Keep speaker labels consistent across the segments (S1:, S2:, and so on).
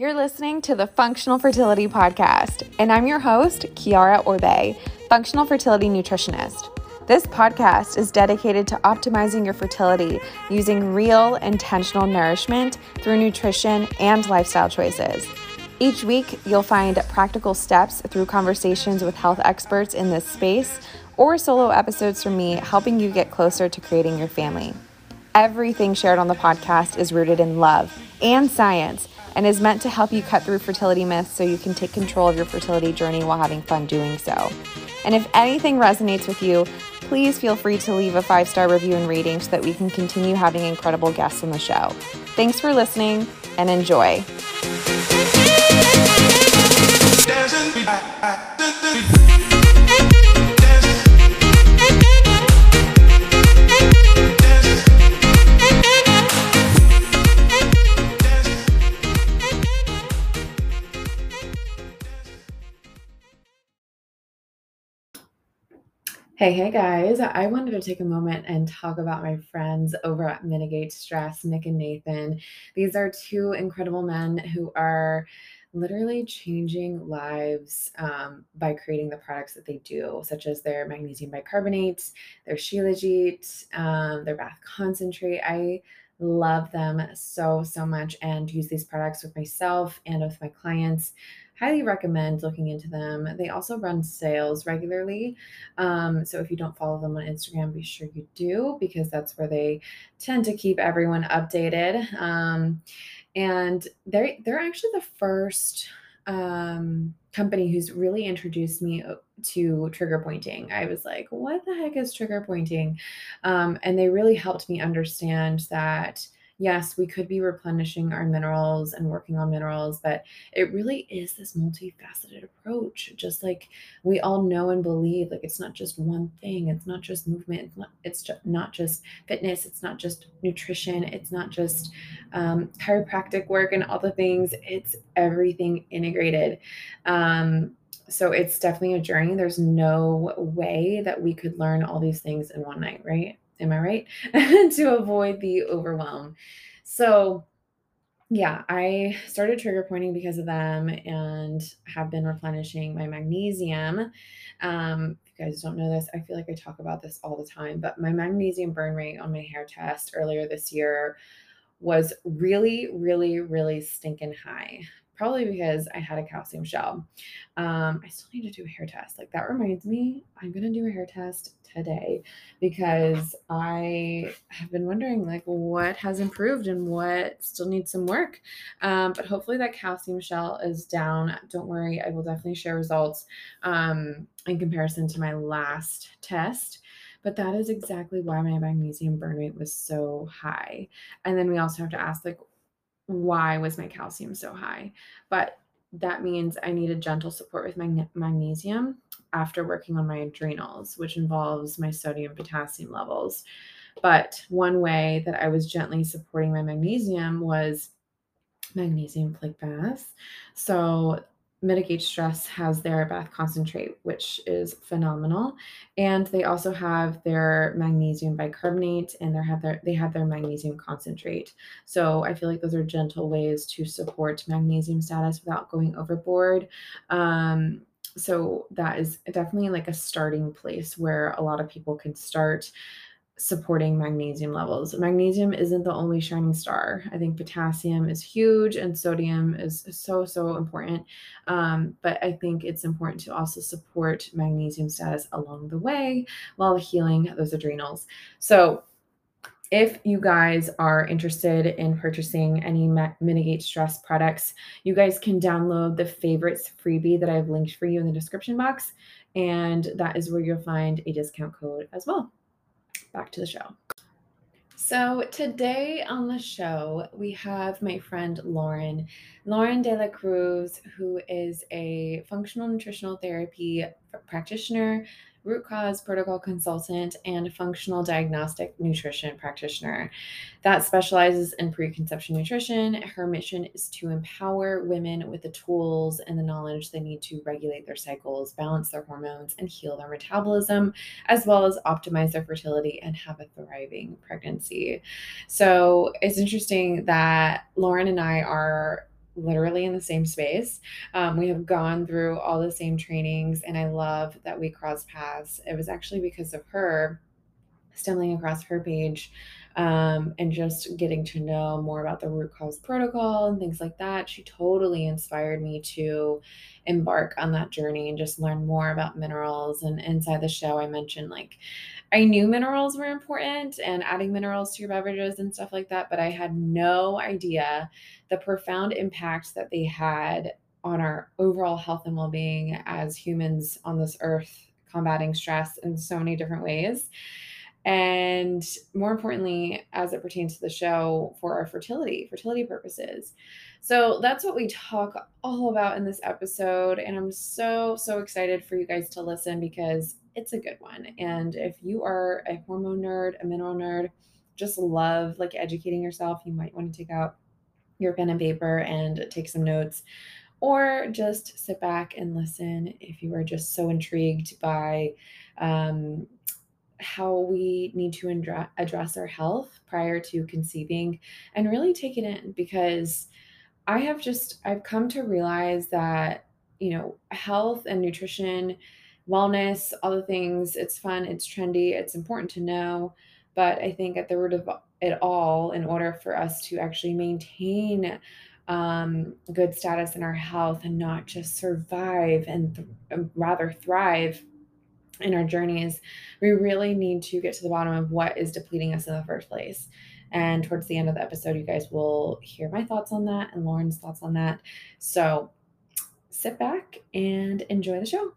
S1: You're listening to the Functional Fertility Podcast, and I'm your host, Kiara Orbe, functional fertility nutritionist. This podcast is dedicated to optimizing your fertility using real, intentional nourishment through nutrition and lifestyle choices. Each week, you'll find practical steps through conversations with health experts in this space or solo episodes from me helping you get closer to creating your family. Everything shared on the podcast is rooted in love and science and is meant to help you cut through fertility myths so you can take control of your fertility journey while having fun doing so. And if anything resonates with you, please feel free to leave a five star review and rating so that we can continue having incredible guests on the show. Thanks for listening and enjoy. Hey, hey guys. I wanted to take a moment and talk about my friends over at Mitigate Stress, Nick and Nathan. These are two incredible men who are literally changing lives um, by creating the products that they do, such as their magnesium bicarbonate, their shilajit, um, their bath concentrate. I love them so, so much and use these products with myself and with my clients highly recommend looking into them. They also run sales regularly. Um, so if you don't follow them on Instagram, be sure you do because that's where they tend to keep everyone updated. Um, and they're they're actually the first um, company who's really introduced me uh, to trigger pointing. I was like, what the heck is trigger pointing? Um, and they really helped me understand that yes, we could be replenishing our minerals and working on minerals, but it really is this multifaceted approach. Just like we all know and believe, like it's not just one thing, it's not just movement, it's not, it's just not just fitness, it's not just nutrition, it's not just um, chiropractic work and all the things, it's everything integrated. Um, so it's definitely a journey. There's no way that we could learn all these things in one night, right? Am I right? to avoid the overwhelm. So, yeah, I started trigger pointing because of them and have been replenishing my magnesium. Um, if you guys don't know this, I feel like I talk about this all the time, but my magnesium burn rate on my hair test earlier this year was really, really, really stinking high probably because I had a calcium shell. Um, I still need to do a hair test. Like that reminds me, I'm gonna do a hair test today because I have been wondering like what has improved and what still needs some work. Um, but hopefully that calcium shell is down. Don't worry, I will definitely share results um, in comparison to my last test but that is exactly why my magnesium burn rate was so high. And then we also have to ask like why was my calcium so high? But that means I needed gentle support with magne- magnesium after working on my adrenals, which involves my sodium potassium levels. But one way that I was gently supporting my magnesium was magnesium plaque baths. So mitigate stress has their bath concentrate which is phenomenal. And they also have their magnesium bicarbonate and they have their they have their magnesium concentrate. So i feel like those are gentle ways to support magnesium status without going overboard. Um, so that is definitely like a starting place where a lot of people can start supporting magnesium levels. Magnesium isn't the only shining star. I think potassium is huge and sodium is so, so important. Um, but I think it's important to also support magnesium status along the way while healing those adrenals. So, if you guys are interested in purchasing any mitigate stress products, you guys can download the favorites freebie that I've linked for you in the description box. And that is where you'll find a discount code as well back to the show. So, today on the show, we have my friend Lauren, Lauren De La Cruz, who is a functional nutritional therapy practitioner, root cause protocol consultant, and functional diagnostic nutrition practitioner that specializes in preconception nutrition. Her mission is to empower women with the tools and the knowledge they need to regulate their cycles, balance their hormones, and heal their metabolism, as well as optimize their fertility and have a thriving pregnancy. So it's interesting that Lauren and I are literally in the same space. Um, we have gone through all the same trainings, and I love that we crossed paths. It was actually because of her stumbling across her page um, and just getting to know more about the root cause protocol and things like that. She totally inspired me to embark on that journey and just learn more about minerals. And inside the show, I mentioned like I knew minerals were important and adding minerals to your beverages and stuff like that, but I had no idea the profound impact that they had on our overall health and well being as humans on this earth, combating stress in so many different ways and more importantly, as it pertains to the show for our fertility, fertility purposes. So that's what we talk all about in this episode. And I'm so, so excited for you guys to listen because it's a good one. And if you are a hormone nerd, a mineral nerd, just love like educating yourself, you might want to take out your pen and paper and take some notes or just sit back and listen if you are just so intrigued by um, how we need to address our health prior to conceiving and really take it in because I have just I've come to realize that you know health and nutrition wellness all the things it's fun it's trendy it's important to know but I think at the root of it all in order for us to actually maintain um, good status in our health and not just survive and th- rather thrive in our journeys, we really need to get to the bottom of what is depleting us in the first place. And towards the end of the episode, you guys will hear my thoughts on that and Lauren's thoughts on that. So sit back and enjoy the show.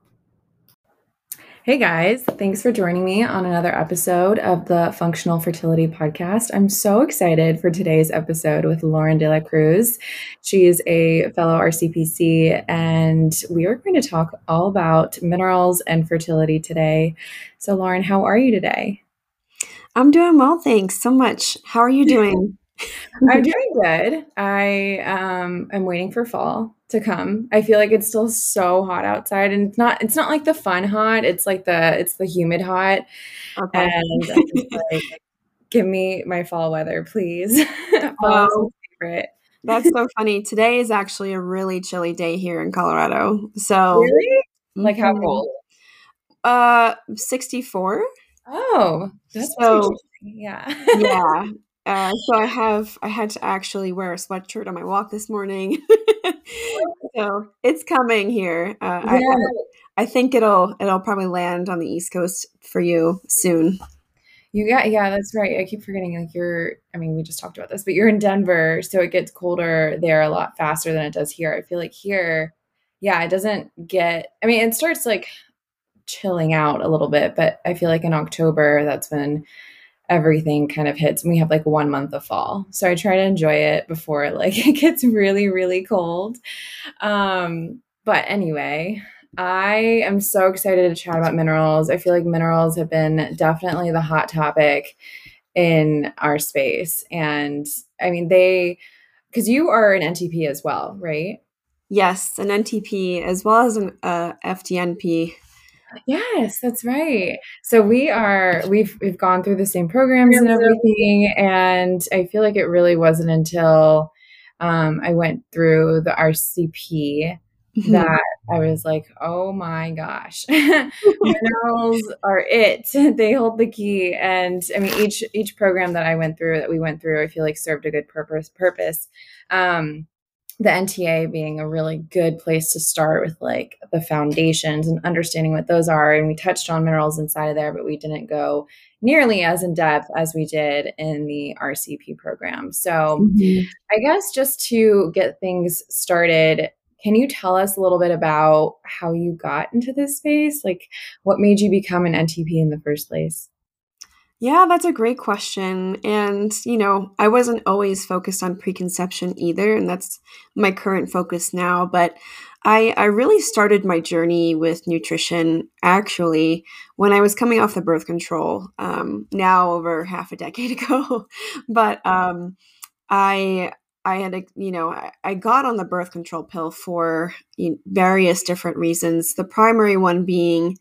S1: Hey guys, thanks for joining me on another episode of the Functional Fertility Podcast. I'm so excited for today's episode with Lauren De La Cruz. She's a fellow RCPC, and we are going to talk all about minerals and fertility today. So, Lauren, how are you today?
S2: I'm doing well, thanks so much. How are you doing?
S1: I'm doing good. I um am waiting for fall to come. I feel like it's still so hot outside and it's not it's not like the fun hot, it's like the it's the humid hot. Okay. And like, give me my fall weather, please.
S2: oh, favorite. That's so funny. Today is actually a really chilly day here in Colorado. So
S1: Really? Like how mm-hmm. cold?
S2: Uh 64.
S1: Oh, that's so yeah.
S2: yeah. Uh, so I have I had to actually wear a sweatshirt on my walk this morning. so it's coming here. Uh, yeah. I, I think it'll it'll probably land on the East Coast for you soon.
S1: You got yeah, that's right. I keep forgetting like you're I mean, we just talked about this, but you're in Denver, so it gets colder there a lot faster than it does here. I feel like here, yeah, it doesn't get I mean, it starts like chilling out a little bit, but I feel like in October that's when everything kind of hits. And we have like one month of fall. So i try to enjoy it before like it gets really really cold. Um but anyway i am so excited to chat about minerals. I feel like minerals have been definitely the hot topic in our space. And i mean they because you are an ntp as well right?
S2: Yes an ntp as well as an uh, fdnp
S1: Yes, that's right. So we are we've we've gone through the same programs and everything, and I feel like it really wasn't until um, I went through the RCP mm-hmm. that I was like, oh my gosh, minerals are it. They hold the key. And I mean, each each program that I went through, that we went through, I feel like served a good purpose. Purpose. Um, the NTA being a really good place to start with like the foundations and understanding what those are. And we touched on minerals inside of there, but we didn't go nearly as in depth as we did in the RCP program. So mm-hmm. I guess just to get things started, can you tell us a little bit about how you got into this space? Like what made you become an NTP in the first place?
S2: Yeah, that's a great question. And, you know, I wasn't always focused on preconception either, and that's my current focus now. But I, I really started my journey with nutrition actually when I was coming off the birth control, um, now over half a decade ago. but um, I I had, a, you know, I, got on the birth control pill for various different reasons. The primary one being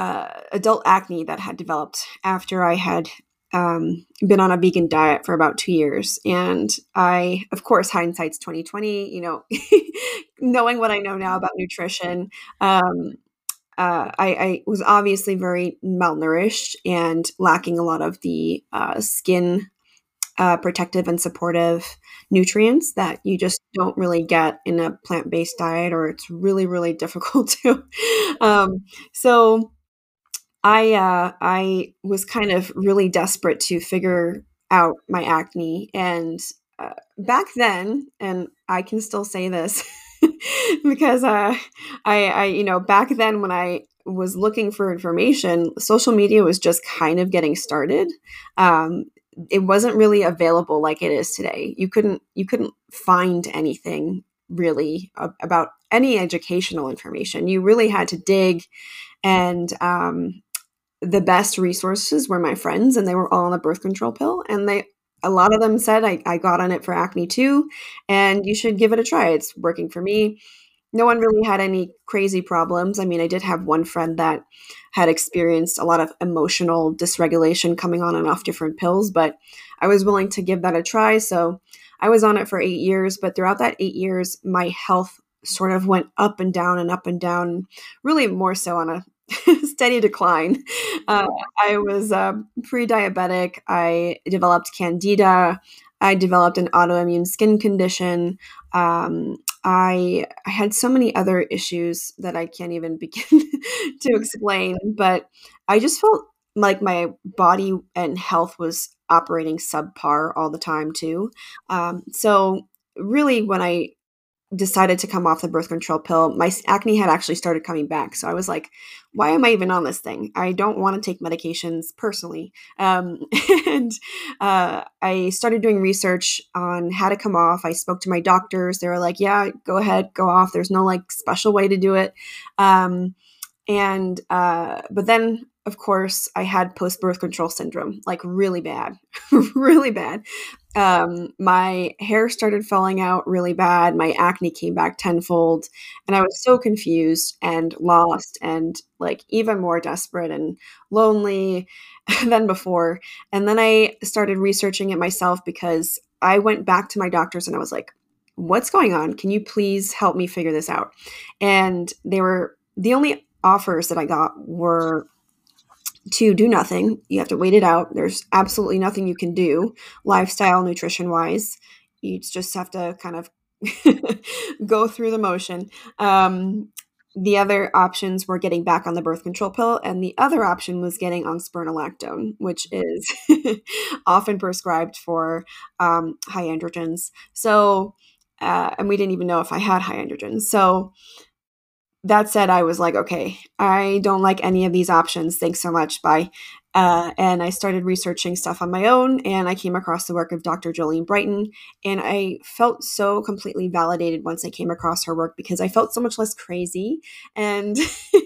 S2: uh, adult acne that had developed after I had um, been on a vegan diet for about two years, and I, of course, hindsight's twenty twenty. You know, knowing what I know now about nutrition, um, uh, I, I, was obviously very malnourished and lacking a lot of the uh, skin uh, protective and supportive nutrients that you just don't really get in a plant based diet, or it's really, really difficult to. um, so I uh, I was kind of really desperate to figure out my acne, and uh, back then, and I can still say this because uh, I, I, you know, back then when I was looking for information, social media was just kind of getting started. Um, it wasn't really available like it is today. You couldn't you couldn't find anything really about any educational information. You really had to dig and um, the best resources were my friends and they were all on a birth control pill and they a lot of them said I, I got on it for acne too and you should give it a try. It's working for me. No one really had any crazy problems. I mean i did have one friend that had experienced a lot of emotional dysregulation coming on and off different pills but i was willing to give that a try so i was on it for eight years but throughout that eight years my health sort of went up and down and up and down really more so on a steady decline. Uh, I was uh, pre diabetic. I developed candida. I developed an autoimmune skin condition. Um, I, I had so many other issues that I can't even begin to explain, but I just felt like my body and health was operating subpar all the time, too. Um, so, really, when I decided to come off the birth control pill, my acne had actually started coming back. So I was like, why am I even on this thing? I don't want to take medications personally. Um, and uh, I started doing research on how to come off. I spoke to my doctors. They were like, yeah, go ahead, go off. There's no like special way to do it. Um, and, uh, but then of course, I had post birth control syndrome, like really bad, really bad um, my hair started falling out really bad. My acne came back tenfold. And I was so confused and lost and like even more desperate and lonely than before. And then I started researching it myself because I went back to my doctors and I was like, what's going on? Can you please help me figure this out? And they were the only offers that I got were to do nothing. You have to wait it out. There's absolutely nothing you can do lifestyle, nutrition wise. You just have to kind of go through the motion. Um, the other options were getting back on the birth control pill, and the other option was getting on spironolactone, which is often prescribed for um, high androgens. So, uh, and we didn't even know if I had high androgens. So, that said, I was like, okay, I don't like any of these options. Thanks so much. Bye. Uh, and I started researching stuff on my own, and I came across the work of Dr. Jolene Brighten. And I felt so completely validated once I came across her work because I felt so much less crazy. And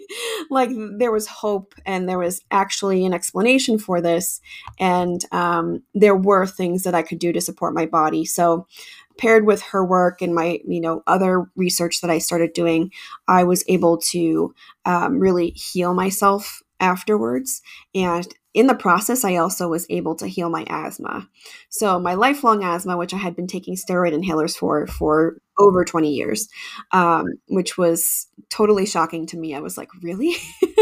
S2: like there was hope, and there was actually an explanation for this. And um, there were things that I could do to support my body. So paired with her work and my you know other research that i started doing i was able to um, really heal myself afterwards. And in the process i also was able to heal my asthma. So my lifelong asthma which i had been taking steroid inhalers for for over 20 years um, which was totally shocking to me. I was like really?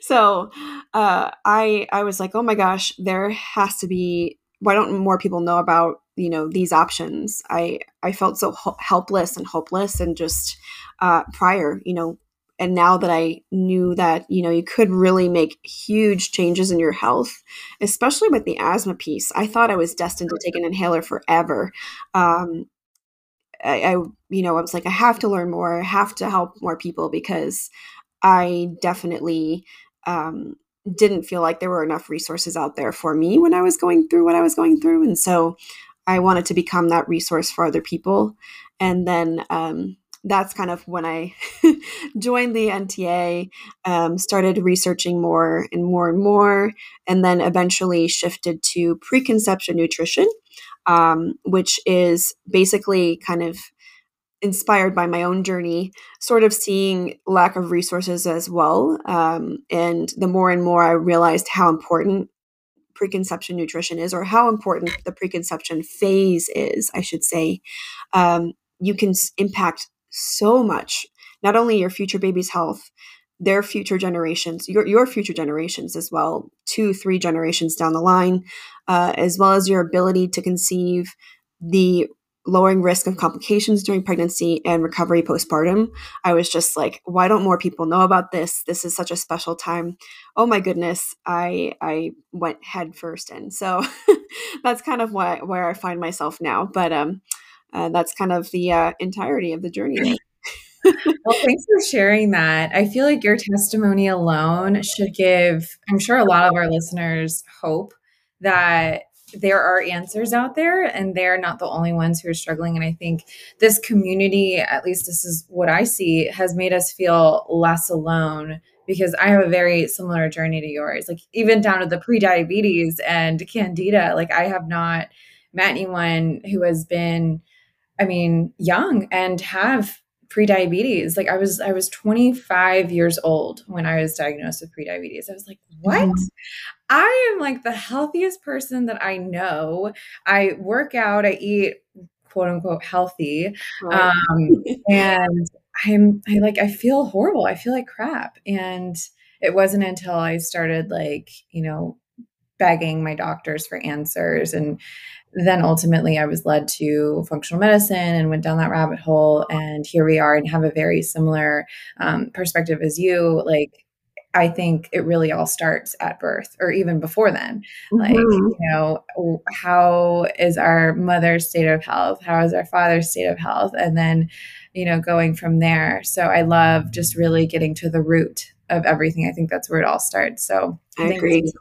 S2: So uh, i i was like oh my gosh there has to be why don't more people know about you know these options. I i felt so ho- helpless and hopeless and just uh prior you know and now that i knew that you know you could really make huge changes in your health especially with the asthma piece i thought i was destined to take an inhaler forever. Um I, I you know i was like i have to learn more. I have to help more people because i definitely um didn't feel like there were enough resources out there for me when I was going through what I was going through. And so I wanted to become that resource for other people. And then um, that's kind of when I joined the NTA, um, started researching more and more and more, and then eventually shifted to preconception nutrition, um, which is basically kind of inspired by my own journey, sort of seeing lack of resources as well. Um, and the more and more I realized how important preconception nutrition is, or how important the preconception phase is, I should say, um, you can impact so much, not only your future baby's health, their future generations, your, your future generations as well, two, three generations down the line, uh, as well as your ability to conceive the lowering risk of complications during pregnancy and recovery postpartum. I was just like, why don't more people know about this? This is such a special time. Oh my goodness, I I went head first in. So that's kind of why, where I find myself now. But um, uh, that's kind of the uh, entirety of the journey.
S1: well, thanks for sharing that. I feel like your testimony alone should give, I'm sure, a lot of our listeners hope that there are answers out there and they're not the only ones who are struggling. And I think this community, at least this is what I see, has made us feel less alone because I have a very similar journey to yours. Like even down to the pre-diabetes and candida, like I have not met anyone who has been, I mean, young and have pre-diabetes. Like I was I was 25 years old when I was diagnosed with pre-diabetes. I was like, "What? Mm-hmm. I am like the healthiest person that I know. I work out, I eat quote unquote healthy. Right. Um, and I'm I like I feel horrible. I feel like crap. And it wasn't until I started like, you know, begging my doctors for answers and then ultimately I was led to functional medicine and went down that rabbit hole. And here we are and have a very similar um, perspective as you. Like, I think it really all starts at birth or even before then. Mm-hmm. Like, you know, how is our mother's state of health? How is our father's state of health? And then, you know, going from there. So I love just really getting to the root of everything. I think that's where it all starts. So
S2: I, I agree.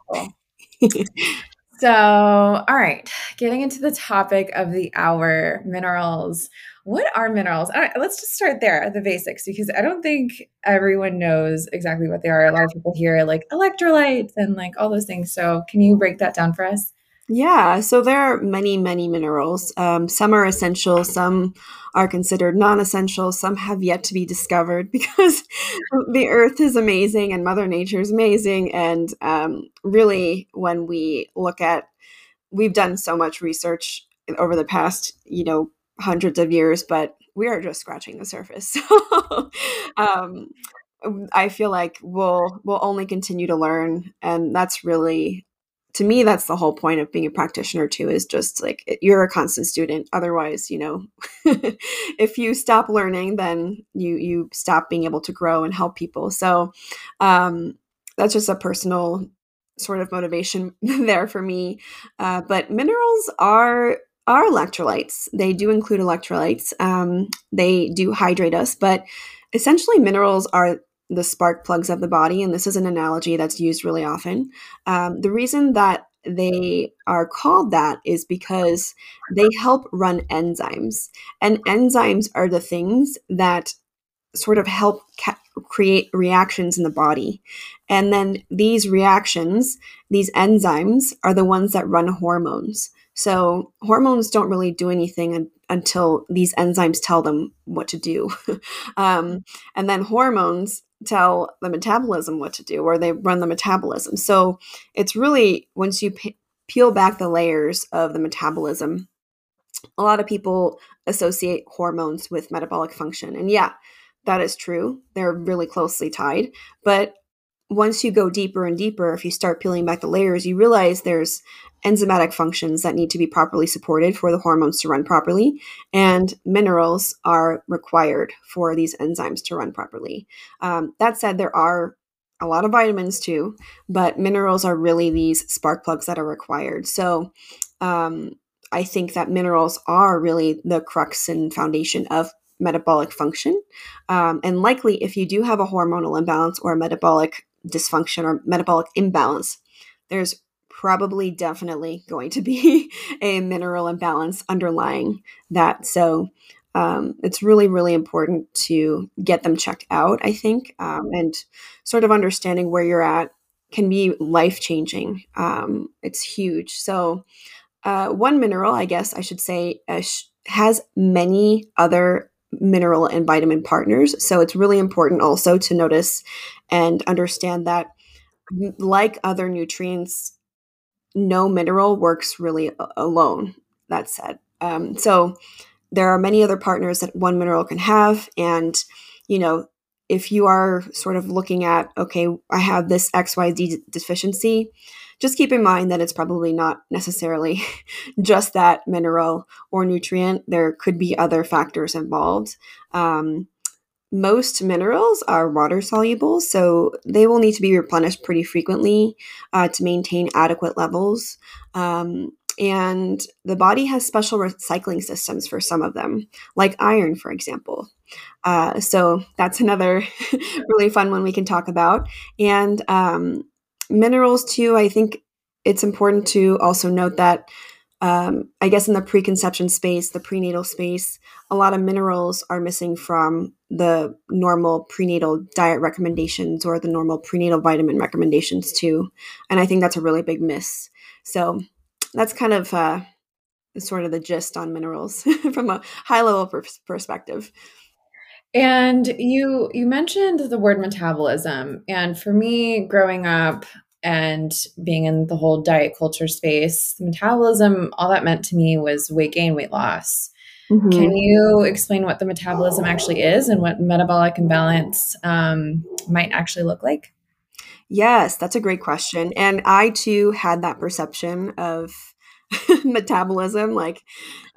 S1: so, all right, getting into the topic of the hour minerals what are minerals? All right, let's just start there at the basics because I don't think everyone knows exactly what they are. A lot of people hear like electrolytes and like all those things. So, can you break that down for us?
S2: Yeah, so there are many, many minerals. Um, some are essential, some are considered non essential, some have yet to be discovered because the earth is amazing and Mother Nature is amazing. And um, really, when we look at, we've done so much research over the past, you know, hundreds of years, but we are just scratching the surface. So um, I feel like we'll we'll only continue to learn, and that's really to me that's the whole point of being a practitioner too is just like you're a constant student otherwise you know if you stop learning then you you stop being able to grow and help people so um that's just a personal sort of motivation there for me uh, but minerals are are electrolytes. They do include electrolytes. Um, they do hydrate us, but essentially, minerals are the spark plugs of the body. And this is an analogy that's used really often. Um, the reason that they are called that is because they help run enzymes. And enzymes are the things that sort of help ca- create reactions in the body. And then these reactions, these enzymes, are the ones that run hormones. So hormones don't really do anything un- until these enzymes tell them what to do. um, and then hormones tell the metabolism what to do, or they run the metabolism. So it's really, once you p- peel back the layers of the metabolism, a lot of people associate hormones with metabolic function. And yeah, that is true. They're really closely tied. But once you go deeper and deeper, if you start peeling back the layers, you realize there's enzymatic functions that need to be properly supported for the hormones to run properly, and minerals are required for these enzymes to run properly. Um, that said, there are a lot of vitamins too, but minerals are really these spark plugs that are required. So, um, I think that minerals are really the crux and foundation of metabolic function. Um, and likely, if you do have a hormonal imbalance or a metabolic dysfunction or metabolic imbalance, there's probably definitely going to be a mineral imbalance underlying that. So um, it's really, really important to get them checked out, I think, um, and sort of understanding where you're at can be life changing. Um, it's huge. So, uh, one mineral, I guess I should say, uh, sh- has many other mineral and vitamin partners. So, it's really important also to notice and understand that, like other nutrients, no mineral works really alone. That said, um, so there are many other partners that one mineral can have, and you know if you are sort of looking at okay, I have this X Y Z deficiency. Just keep in mind that it's probably not necessarily just that mineral or nutrient. There could be other factors involved. Um, most minerals are water soluble, so they will need to be replenished pretty frequently uh, to maintain adequate levels. Um, and the body has special recycling systems for some of them, like iron, for example. Uh, so that's another really fun one we can talk about. And um, minerals, too, I think it's important to also note that um, I guess in the preconception space, the prenatal space, a lot of minerals are missing from the normal prenatal diet recommendations or the normal prenatal vitamin recommendations too. And I think that's a really big miss. So that's kind of uh, sort of the gist on minerals from a high level per- perspective.
S1: And you you mentioned the word metabolism, and for me, growing up, and being in the whole diet culture space, metabolism, all that meant to me was weight gain, weight loss. Mm-hmm. Can you explain what the metabolism actually is and what metabolic imbalance um, might actually look like?
S2: Yes, that's a great question. And I too had that perception of metabolism like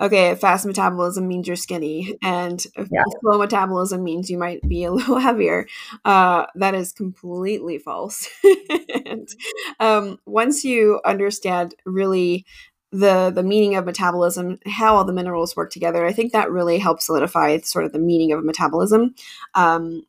S2: okay fast metabolism means you're skinny and yeah. slow metabolism means you might be a little heavier uh, that is completely false. And um, once you understand really the the meaning of metabolism how all the minerals work together i think that really helps solidify sort of the meaning of metabolism. Um,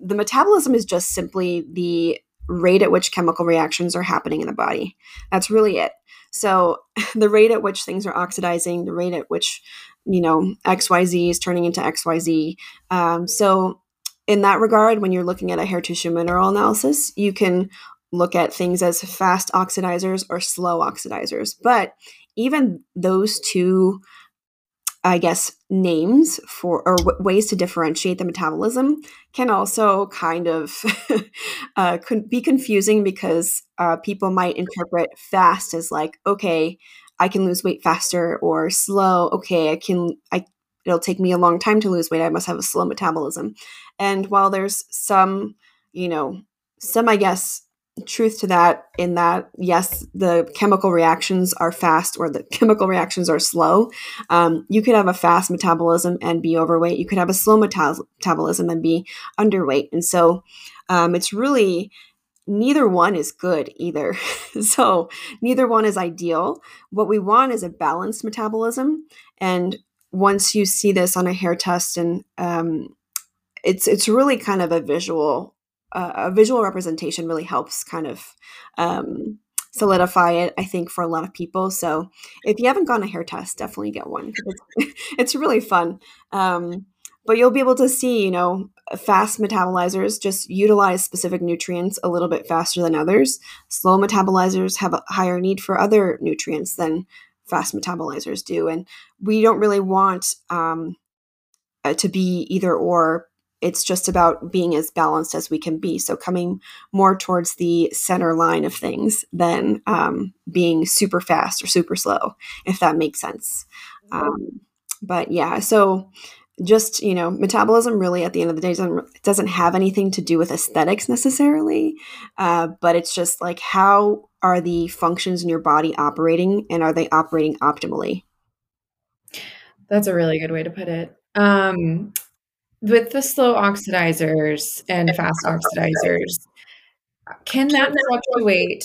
S2: the metabolism is just simply the rate at which chemical reactions are happening in the body. That's really it so the rate at which things are oxidizing, the rate at which, you know, XYZ is turning into XYZ. Um, so in that regard, when you're looking at a hair tissue mineral analysis, you can look at things as fast oxidizers or slow oxidizers. But even those two I guess, names for or w- ways to differentiate the metabolism can also kind of uh, be confusing because uh, people might interpret fast as like, okay, I can lose weight faster, or slow, okay, I can, I it'll take me a long time to lose weight. I must have a slow metabolism. And while there's some, you know, some I guess truth to that in that yes the chemical reactions are fast or the chemical reactions are slow. Um, you could have a fast metabolism and be overweight. You could have a slow meta- metabolism and be underweight. And so um, it's really neither one is good either. So neither one is ideal. What we want is a balanced metabolism. And once you see this on a hair test and um, it's it's really kind of a visual uh, a visual representation really helps kind of um, solidify it i think for a lot of people. So if you haven't gone a hair test definitely get one it's, really fun. Um, but you'll be able to see you know fast metabolizers just utilize specific nutrients a little bit faster than others. Slow metabolizers have a higher need for other nutrients than fast metabolizers do. And we don't really want um, uh, to be either or it's just about being as balanced as we can be. So coming more towards the center line of things than um, being super fast or super slow, if that makes sense. Um, but yeah, so just you know, metabolism really at the end of the day doesn't doesn't have anything to do with aesthetics necessarily, uh, but it's just like how are the functions in your body operating, and are they operating optimally?
S1: That's a really good way to put it. Um, with the slow oxidizers and fast oxidizers, can that fluctuate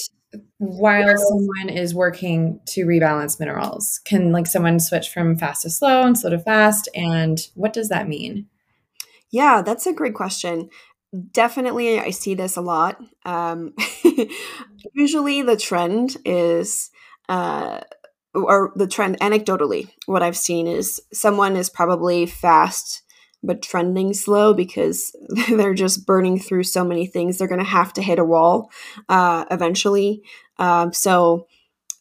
S1: while someone is working to rebalance minerals? Can like someone switch from fast to slow and slow to fast? And what does that mean?
S2: Yeah, that's a great question. Definitely, I see this a lot. Um, usually, the trend is, uh, or the trend anecdotally, what I've seen is someone is probably fast but trending slow because they're just burning through so many things. They're going to have to hit a wall uh, eventually. Um, so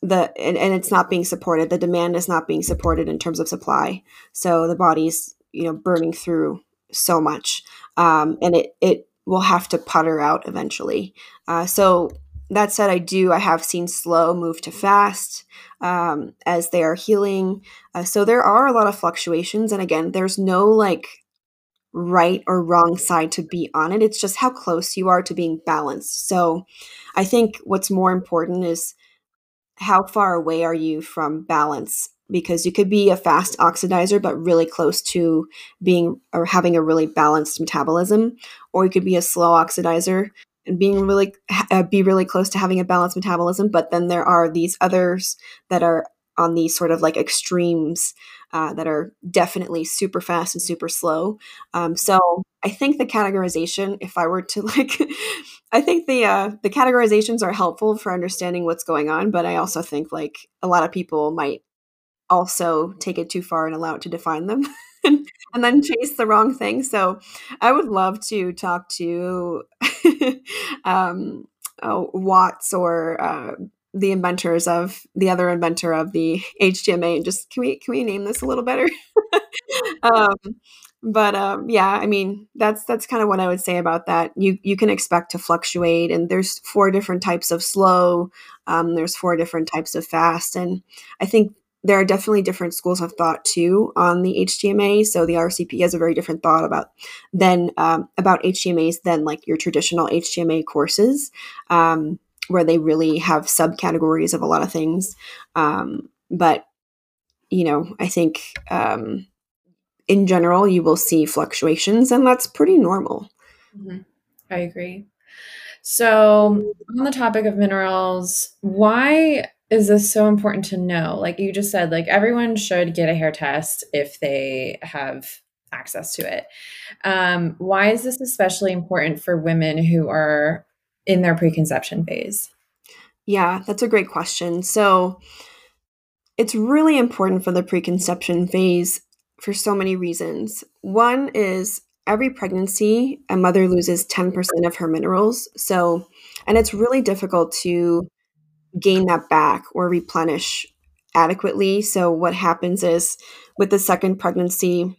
S2: the and, and it's not being supported. The demand is not being supported in terms of supply. So the body's you know burning through so much, um, and it it will have to putter out eventually. Uh, so that said, I do, I have seen slow move to fast um, as they are healing. Uh, so there are a lot of fluctuations. And again, there's no like right or wrong side to be on it. It's just how close you are to being balanced. So I think what's more important is how far away are you from balance because you could be a fast oxidizer but really close to being or having a really balanced metabolism or you could be a slow oxidizer and being really uh, be really close to having a balanced metabolism but then there are these others that are on these sort of like extremes uh, that are definitely super fast and super slow. Um, so I think the categorization, if I were to like, I think the uh, the categorizations are helpful for understanding what's going on. But I also think like a lot of people might also take it too far and allow it to define them. and, then chase the wrong thing. So I would love to talk to um, oh, Watts or uh, the inventors of the other inventor of the HTMA and just can we can we name this a little better? um, but um, yeah, I mean that's that's kind of what I would say about that. You you can expect to fluctuate, and there's four different types of slow. Um, there's four different types of fast, and I think there are definitely different schools of thought too on the HTMA. So the RCP has a very different thought about than um, about HTMAs than like your traditional HTMA courses. Um, where they really have subcategories of a lot of things. Um, but, you know, I think um, in general, you will see fluctuations, and that's pretty normal.
S1: Mm-hmm. I agree. So, on the topic of minerals, why is this so important to know? Like you just said, like everyone should get a hair test if they have access to it. Um, why is this especially important for women who are in their preconception phase?
S2: Yeah, that's a great question. So, it's really important for the preconception phase for so many reasons. One is every pregnancy, a mother loses 10% of her minerals. So, and it's really difficult to gain that back or replenish adequately. So, what happens is with the second pregnancy,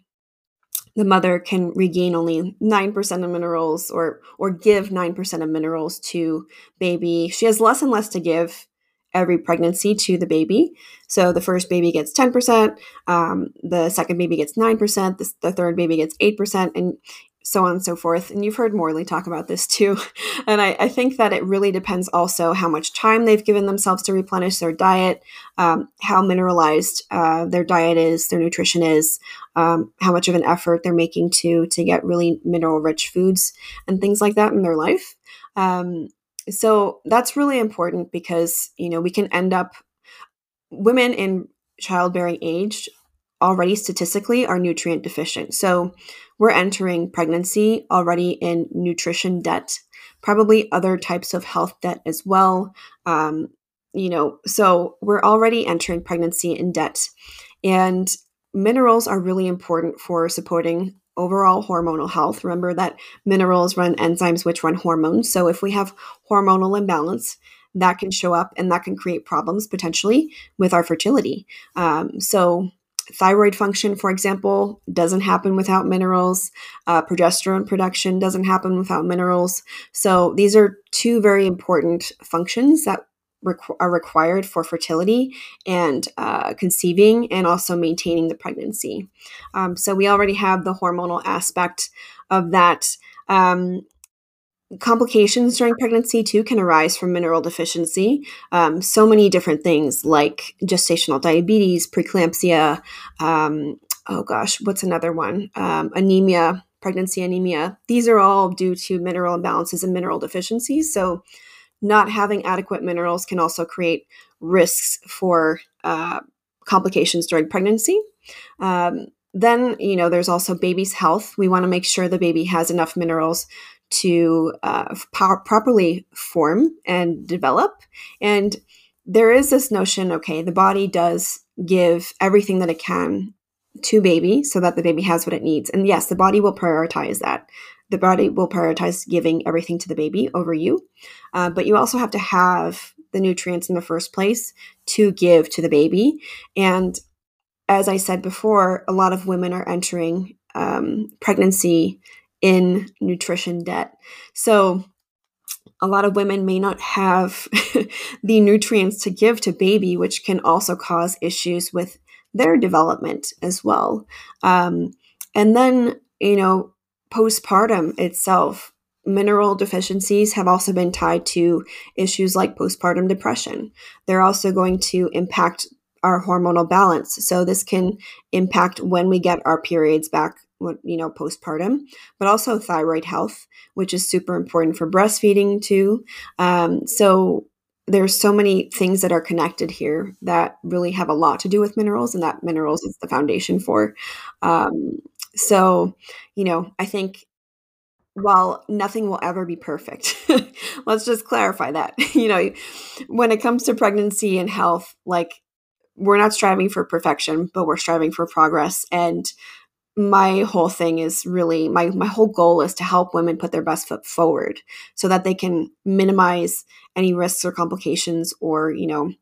S2: the mother can regain only 9% of minerals or or give 9% of minerals to baby she has less and less to give every pregnancy to the baby so the first baby gets 10% um, the second baby gets 9% the, the third baby gets 8% and so on and so forth. And you've heard Morley talk about this too. And I, I, think that it really depends also how much time they've given themselves to replenish their diet, um, how mineralized uh, their diet is, their nutrition is, um, how much of an effort they're making to to get really mineral rich foods and things like that in their life. Um, so that's really important because you know we can end up women in childbearing age already statistically are nutrient deficient. So we're entering pregnancy already in nutrition debt, probably other types of health debt as well. Um, you know, so we're already entering pregnancy in debt. And minerals are really important for supporting overall hormonal health. Remember that minerals run enzymes which run hormones. So if we have hormonal imbalance, that can show up and that can create problems potentially with our fertility. Um, so thyroid function, for example, doesn't happen without minerals. Uh, progesterone production doesn't happen without minerals. So these are two very important functions that requ- are required for fertility and uh, conceiving and also maintaining the pregnancy. Um, so we already have the hormonal aspect of that. Um, complications during pregnancy too can arise from mineral deficiency. Um, so many different things like gestational diabetes, preeclampsia. Um, oh gosh, what's another one? Um, anemia, pregnancy anemia. These are all due to mineral imbalances and mineral deficiencies. So, not having adequate minerals can also create risks for uh, complications during pregnancy. Um, then, you know, there's also baby's health. We want to make sure the baby has enough minerals to uh, po- properly form and develop. And there is this notion okay, the body does give everything that it can to baby so that the baby has what it needs. And yes, the body will prioritize that. The body will prioritize giving everything to the baby over you. Uh, but you also have to have the nutrients in the first place to give to the baby. And as I said before, a lot of women are entering um, pregnancy in nutrition debt. So, a lot of women may not have the nutrients to give to baby, which can also cause issues with their development as well. Um, and then, you know, postpartum itself, mineral deficiencies have also been tied to issues like postpartum depression. They're also going to impact our hormonal balance. So this can impact when we get our periods back, you know, postpartum, but also thyroid health, which is super important for breastfeeding too. Um, so there's so many things that are connected here that really have a lot to do with minerals, and that minerals is the foundation for. Um, so, you know, I think while nothing will ever be perfect, let's just clarify that. you know, when it comes to pregnancy and health, like we're not striving for perfection, but we're striving for progress. And my whole thing is really my my whole goal is to help women put their best foot forward so that they can minimize any risks or complications or you know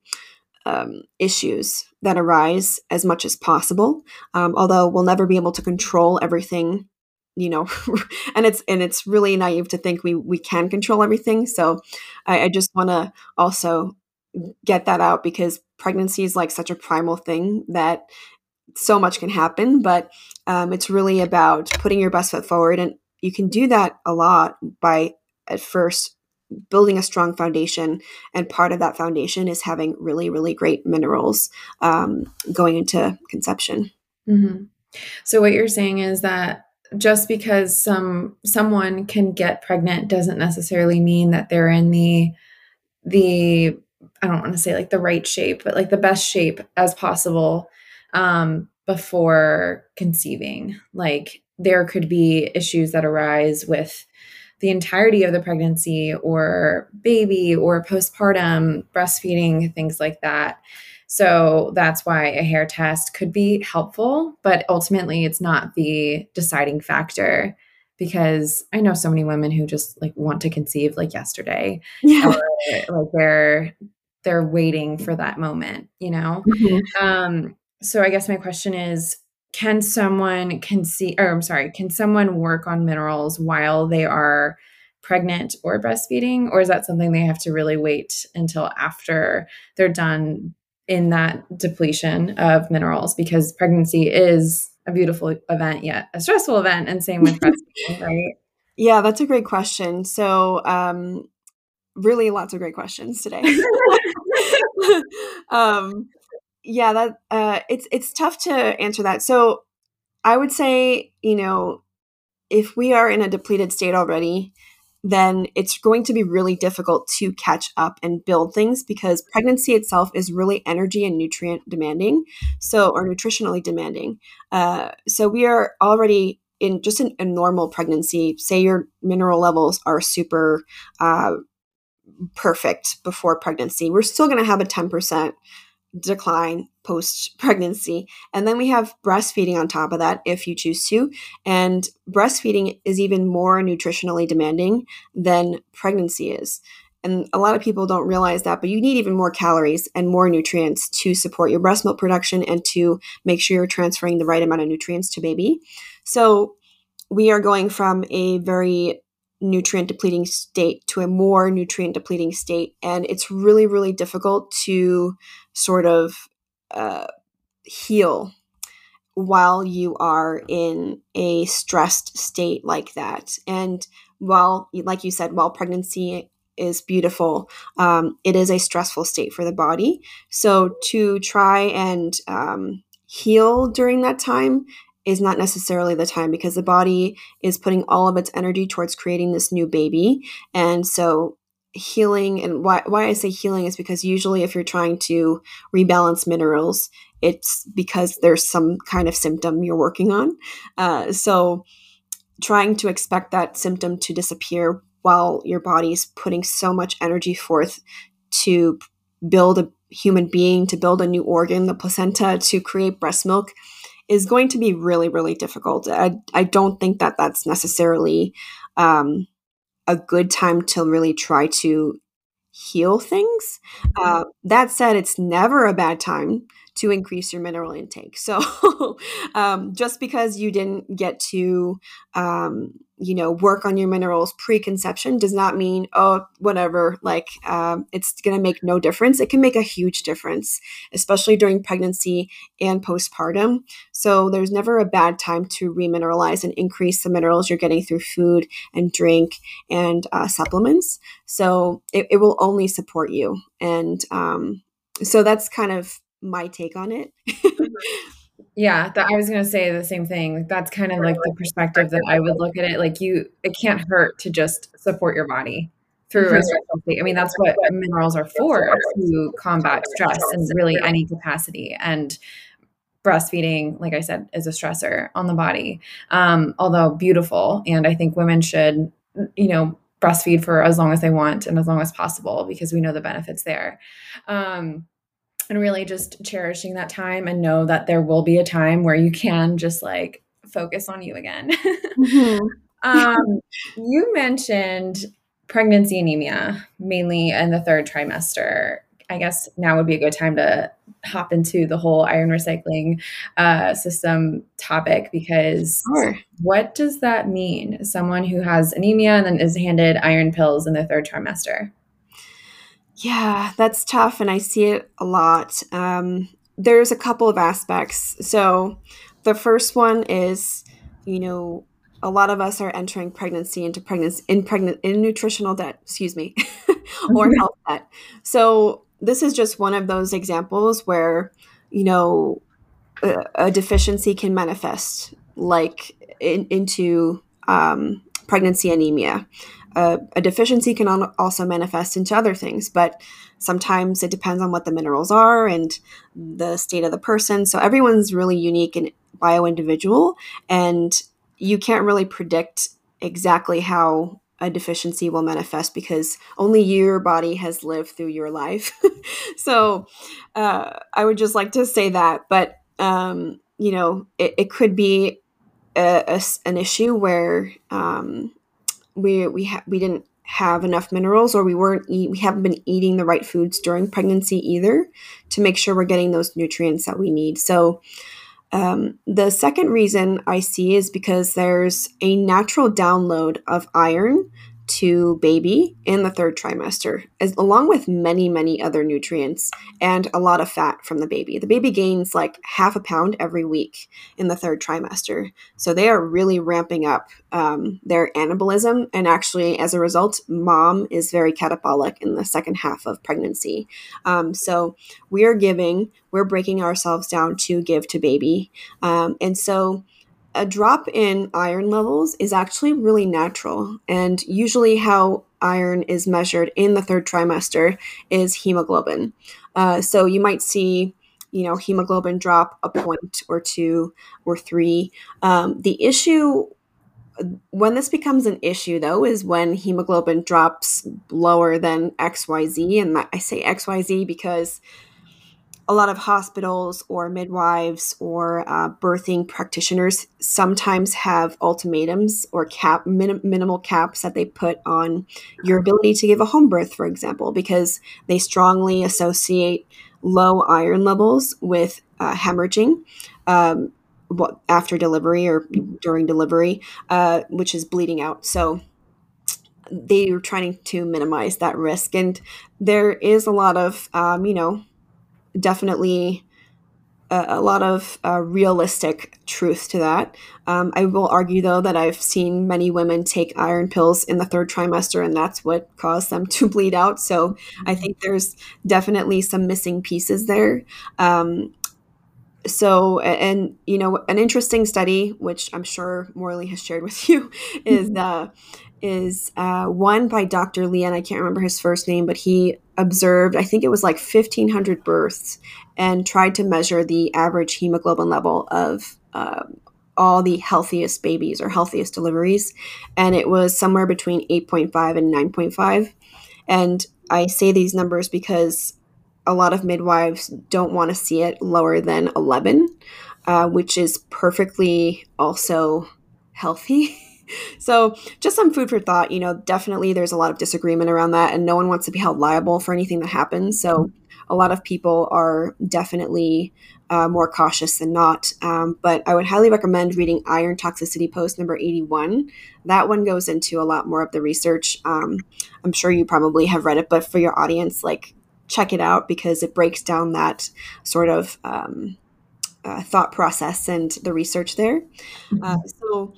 S2: um, issues that arise as much as possible um, although we'll never be able to control everything you know and it's and it's really naive to think we we can control everything so i, I just want to also get that out because pregnancy is like such a primal thing that so much can happen but um, it's really about putting your best foot forward and you can do that a lot by at first building a strong foundation and part of that foundation is having really really great minerals um, going into conception
S1: mm-hmm. so what you're saying is that just because some someone can get pregnant doesn't necessarily mean that they're in the the I don't want to say like the right shape, but like the best shape as possible um, before conceiving. Like there could be issues that arise with the entirety of the pregnancy or baby or postpartum breastfeeding, things like that. So that's why a hair test could be helpful, but ultimately it's not the deciding factor because I know so many women who just like want to conceive like yesterday.
S2: Yeah.
S1: Or, like they're they're waiting for that moment, you know? Mm-hmm. Um, so I guess my question is can someone conceive or I'm sorry, can someone work on minerals while they are pregnant or breastfeeding? Or is that something they have to really wait until after they're done in that depletion of minerals? Because pregnancy is a beautiful event yet a stressful event and same with breastfeeding right?
S2: Yeah that's a great question. So um really lots of great questions today. Um, yeah, that uh, it's it's tough to answer that. So I would say, you know, if we are in a depleted state already, then it's going to be really difficult to catch up and build things because pregnancy itself is really energy and nutrient demanding, so or nutritionally demanding. Uh, so we are already in just an, a normal pregnancy. Say your mineral levels are super uh, perfect before pregnancy. We're still going to have a 10% decline post pregnancy. And then we have breastfeeding on top of that if you choose to. And breastfeeding is even more nutritionally demanding than pregnancy is. And a lot of people don't realize that, but you need even more calories and more nutrients to support your breast milk production and to make sure you're transferring the right amount of nutrients to baby. So we are going from a very nutrient depleting state to a more nutrient depleting state. And it's really, really difficult to sort of uh, heal while you are in a stressed state like that. And while, like you said, while pregnancy is beautiful, um, it is a stressful state for the body. So to try and um, heal during that time is not necessarily the time because the body is putting all of its energy towards creating this new baby. And so healing and why why I say healing is because usually if you're trying to rebalance minerals, it's because there's some kind of symptom you're working on. Uh, so trying to expect that symptom to disappear while your body's putting so much energy forth to build a human being, to build a new organ, the placenta, to create breast milk is going to be really, really difficult. I, I don't think that that's necessarily um, a good time to really try to heal things. Uh, that said, it's never a bad time to increase your mineral intake. So um, just because you didn't get to, um, you know, work on your minerals preconception does not mean, oh, whatever, like um, it's going to make no difference. It can make a huge difference, especially during pregnancy and postpartum. So there's never a bad time to remineralize and increase the minerals you're getting through food and drink and uh, supplements. So it, it, will only support you. And um, so that's kind of my take on it.
S1: yeah, that, I was going to say the same thing. That's kind of like the perspective that I would look at it. Like you, it can't hurt to just support your body through a stressful state. I mean, that's what minerals are for to combat stress in really any capacity. And breastfeeding, like I said, is a stressor on the body. Um, although beautiful, and I think women should, you know, breastfeed for as long as they want and as long as possible because we know the benefits there. Um, and really just cherishing that time and know that there will be a time where you can just like focus on you again. Mm-hmm. um, you mentioned pregnancy anemia mainly in the third trimester. I guess now would be a good time to hop into the whole iron recycling uh, system topic because sure. what does that mean? Someone who has anemia and then is handed iron pills in the third trimester.
S2: Yeah, that's tough, and I see it a lot. Um, there's a couple of aspects. So, the first one is, you know, a lot of us are entering pregnancy into pregnancy in pregnant in nutritional debt, excuse me, or mm-hmm. health debt. So this is just one of those examples where, you know, a, a deficiency can manifest like in, into um, pregnancy anemia. A deficiency can also manifest into other things, but sometimes it depends on what the minerals are and the state of the person. So everyone's really unique and bio individual, and you can't really predict exactly how a deficiency will manifest because only your body has lived through your life. so uh, I would just like to say that, but um, you know, it, it could be a, a, an issue where um, we we ha- we didn't have enough minerals or we weren't eat we haven't been eating the right foods during pregnancy either to make sure we're getting those nutrients that we need. So um, the second reason I see is because there's a natural download of iron to baby in the third trimester, as, along with many, many other nutrients and a lot of fat from the baby. The baby gains like half a pound every week in the third trimester. So they are really ramping up um, their anabolism. And actually, as a result, mom is very catabolic in the second half of pregnancy. Um, so we are giving, we're breaking ourselves down to give to baby. Um, and so, a drop in iron levels is actually really natural. And usually, how iron is measured in the third trimester is hemoglobin. Uh, so you might see, you know, hemoglobin drop a point or two or three. Um, the issue when this becomes an issue though is when hemoglobin drops lower than xyz and i say xyz because a lot of hospitals or midwives or uh, birthing practitioners sometimes have ultimatums or cap minim- minimal caps that they put on your ability to give a home birth for example because they strongly associate low iron levels with uh, hemorrhaging um, after delivery or during delivery uh, which is bleeding out. So they are trying to minimize that risk. And there is a lot of um, you know definitely a, a lot of uh, realistic truth to that. Um, I will argue, though, that I've seen many women take iron pills in the third trimester, and that's what caused them to bleed out. So I think there's definitely some missing pieces there. Um, so and you know an interesting study which i'm sure Morley has shared with you is uh, is uh, one by Dr. Lee, and I can't remember his first name, but he observed, I think it was like 1,500 births, and tried to measure the average hemoglobin level of uh, all the healthiest babies or healthiest deliveries. And it was somewhere between 8.5 and 9.5. And I say these numbers because a lot of midwives don't want to see it lower than 11, uh, which is perfectly also healthy. so just some food for thought you know definitely there's a lot of disagreement around that and no one wants to be held liable for anything that happens so a lot of people are definitely uh, more cautious than not. Um, but I would highly recommend reading Iron Toxicity Post number 81. That one goes into a lot more of the research. Um, I'm sure you probably have read it, but for your audience, like check it out because it breaks down that sort of um, uh, thought process and the research there. Mm-hmm. Uh, so,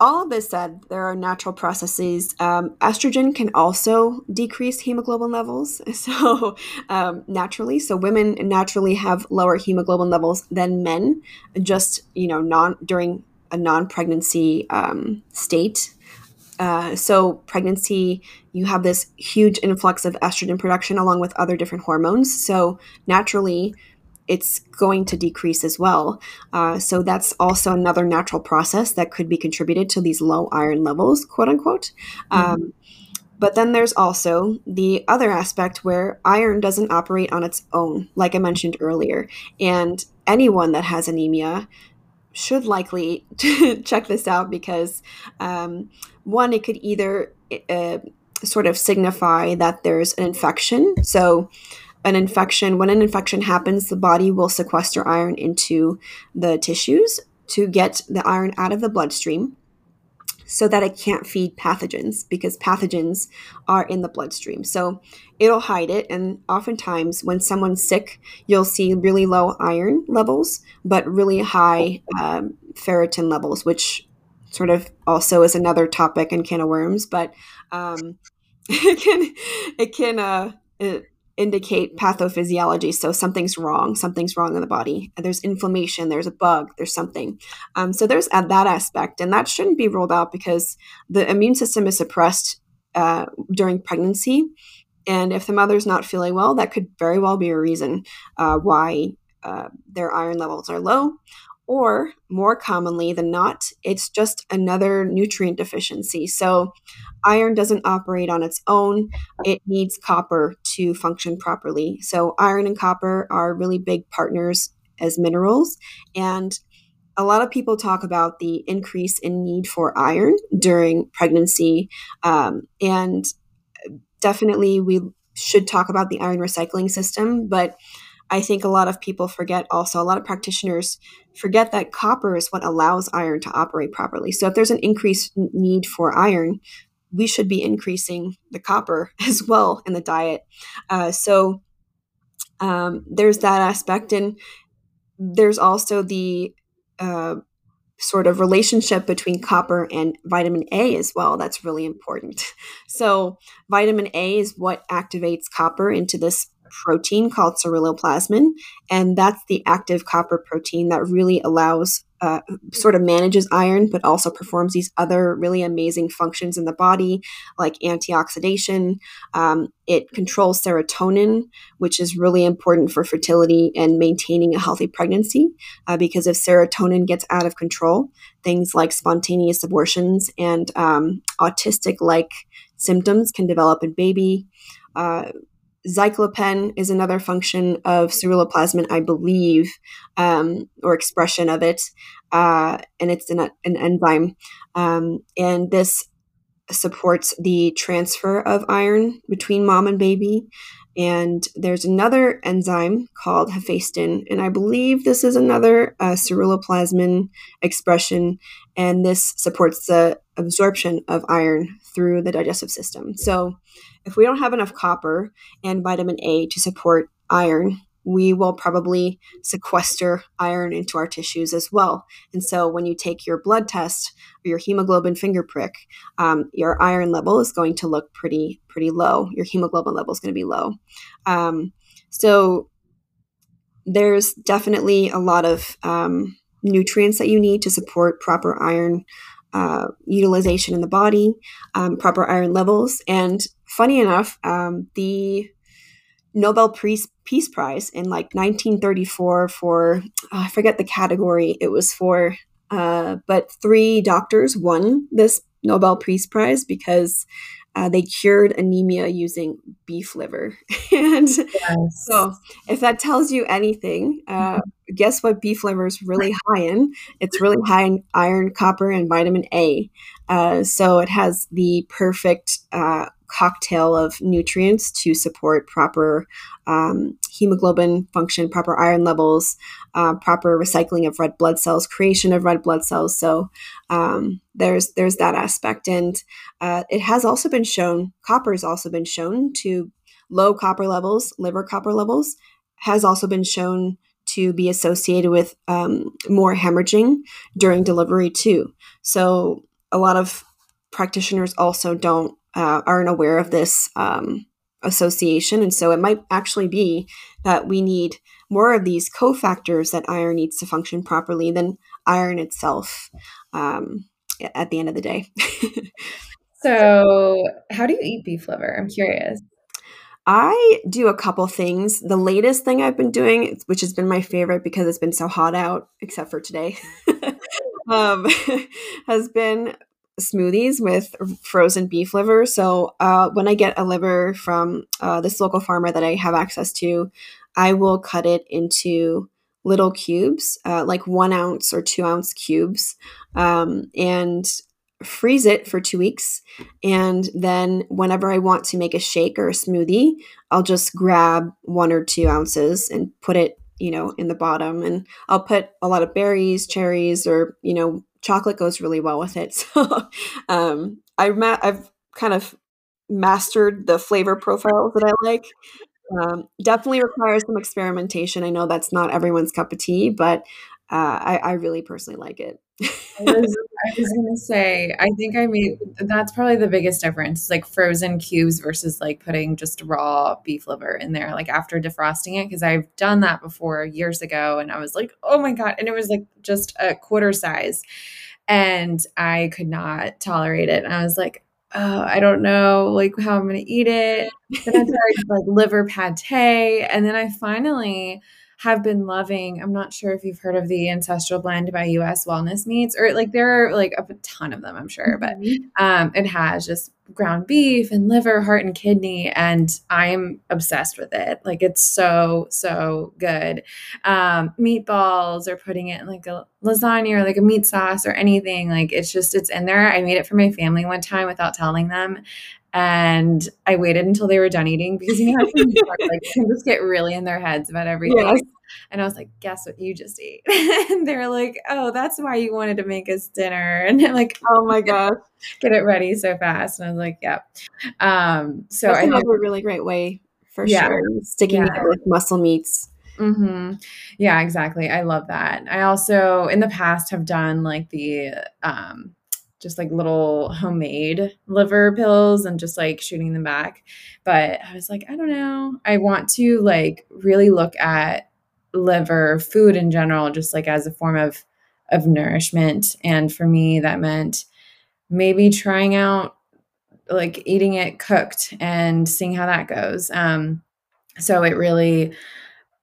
S2: all of this said, there are natural processes. Um, estrogen can also decrease hemoglobin levels, so um, naturally. So women naturally have lower hemoglobin levels than men, just you know, non during a non-pregnancy um, state. Uh, so pregnancy, you have this huge influx of estrogen production along with other different hormones. So naturally, it's going to decrease as well. Uh, so that's also another natural process that could be contributed to these low iron levels, quote unquote. Mm-hmm. Um, but then there's also the other aspect where iron doesn't operate on its own, like I mentioned earlier. And anyone that has anemia should likely check this out because, um, one, it could either uh, sort of signify that there's an infection. So, an infection, when an infection happens, the body will sequester iron into the tissues to get the iron out of the bloodstream so that it can't feed pathogens because pathogens are in the bloodstream. So it'll hide it. And oftentimes, when someone's sick, you'll see really low iron levels, but really high um, ferritin levels, which sort of also is another topic in can of worms. But um, it can, it can, uh, it, indicate pathophysiology. So something's wrong, something's wrong in the body. There's inflammation, there's a bug, there's something. Um, so there's that aspect, and that shouldn't be ruled out because the immune system is suppressed uh, during pregnancy. And if the mother's not feeling well, that could very well be a reason uh, why uh, their iron levels are low. Or more commonly than not, it's just another nutrient deficiency. So iron doesn't operate on its own. It needs copper to function properly. So, iron and copper are really big partners as minerals. And a lot of people talk about the increase in need for iron during pregnancy. Um, and definitely, we should talk about the iron recycling system. But I think a lot of people forget also, a lot of practitioners forget that copper is what allows iron to operate properly. So if there's an increased need for iron, we should be increasing the copper as well in the diet. Uh, so um, there's that aspect. And there's also the uh, sort of relationship between copper and vitamin A as well. That's really important. So, vitamin A is what activates copper into this protein called ceruloplasmin, and that's the active copper protein that really allows uh, sort of manages iron, but also performs these other really amazing functions in the body, like antioxidation. Um, it controls serotonin, which is really important for fertility and maintaining a healthy pregnancy. Uh, because if serotonin gets out of control, things like spontaneous abortions and um, autistic like symptoms can develop in baby. Uh, Zyklopen is another function of ceruloplasmin, I believe, um, or expression of it, uh, and it's an, an enzyme. Um, and this supports the transfer of iron between mom and baby. And there's another enzyme called hephaestin, and I believe this is another uh, ceruloplasmin expression, and this supports the absorption of iron through the digestive system. So, if we don't have enough copper and vitamin A to support iron, we will probably sequester iron into our tissues as well. And so when you take your blood test or your hemoglobin finger prick, um, your iron level is going to look pretty, pretty low. Your hemoglobin level is going to be low. Um, so there's definitely a lot of um, nutrients that you need to support proper iron uh, utilization in the body, um, proper iron levels. And funny enough, um, the Nobel Peace, Peace Prize in like 1934 for, oh, I forget the category it was for, uh, but three doctors won this Nobel Peace Prize because uh, they cured anemia using beef liver. and yes. so, if that tells you anything, uh, mm-hmm. guess what beef liver is really high in? It's really high in iron, copper, and vitamin A. Uh, so, it has the perfect uh, cocktail of nutrients to support proper um, hemoglobin function, proper iron levels, uh, proper recycling of red blood cells, creation of red blood cells. So um, there's there's that aspect, and uh, it has also been shown. Copper has also been shown to low copper levels, liver copper levels, has also been shown to be associated with um, more hemorrhaging during delivery too. So a lot of practitioners also don't uh, aren't aware of this um, association, and so it might actually be that we need more of these cofactors that iron needs to function properly than iron itself. Um, at the end of the day.
S1: so, how do you eat beef liver? I'm curious.
S2: I do a couple things. The latest thing I've been doing, which has been my favorite because it's been so hot out, except for today, um, has been smoothies with frozen beef liver. So uh, when I get a liver from uh, this local farmer that I have access to, I will cut it into little cubes, uh, like one ounce or two ounce cubes, um, and freeze it for two weeks. And then whenever I want to make a shake or a smoothie, I'll just grab one or two ounces and put it, you know, in the bottom. And I'll put a lot of berries, cherries, or, you know, chocolate goes really well with it. So um, I ma- I've kind of mastered the flavor profiles that I like. Um, definitely requires some experimentation. I know that's not everyone's cup of tea, but uh, I, I really personally like it.
S1: I was, was gonna say, I think I mean, that's probably the biggest difference, like frozen cubes versus like putting just raw beef liver in there, like after defrosting it, because I've done that before years ago, and I was like, oh my god, and it was like just a quarter size, and I could not tolerate it. And I was like, oh, I don't know, like how I'm gonna eat it. Then I tried like liver pate, and then I finally have been loving. I'm not sure if you've heard of the Ancestral Blend by US Wellness Meats, or like there are like a ton of them, I'm sure, but mm-hmm. um, it has just ground beef and liver, heart, and kidney, and I'm obsessed with it. Like it's so so good. Um, meatballs or putting it in like a lasagna or like a meat sauce or anything. Like it's just it's in there. I made it for my family one time without telling them, and I waited until they were done eating because you know like can just get really in their heads about everything. Yes. And I was like, "Guess what you just ate?" and they're like, "Oh, that's why you wanted to make us dinner." And I'm like,
S2: "Oh my gosh,
S1: get it ready so fast!" And I was like, "Yep." Yeah. Um, so
S2: that's I another think, really great way for yeah, sure. Sticking yeah. with muscle meats.
S1: Mm-hmm. Yeah, exactly. I love that. I also, in the past, have done like the um, just like little homemade liver pills and just like shooting them back. But I was like, I don't know. I want to like really look at liver food in general, just like as a form of of nourishment. And for me, that meant maybe trying out like eating it cooked and seeing how that goes. Um, so it really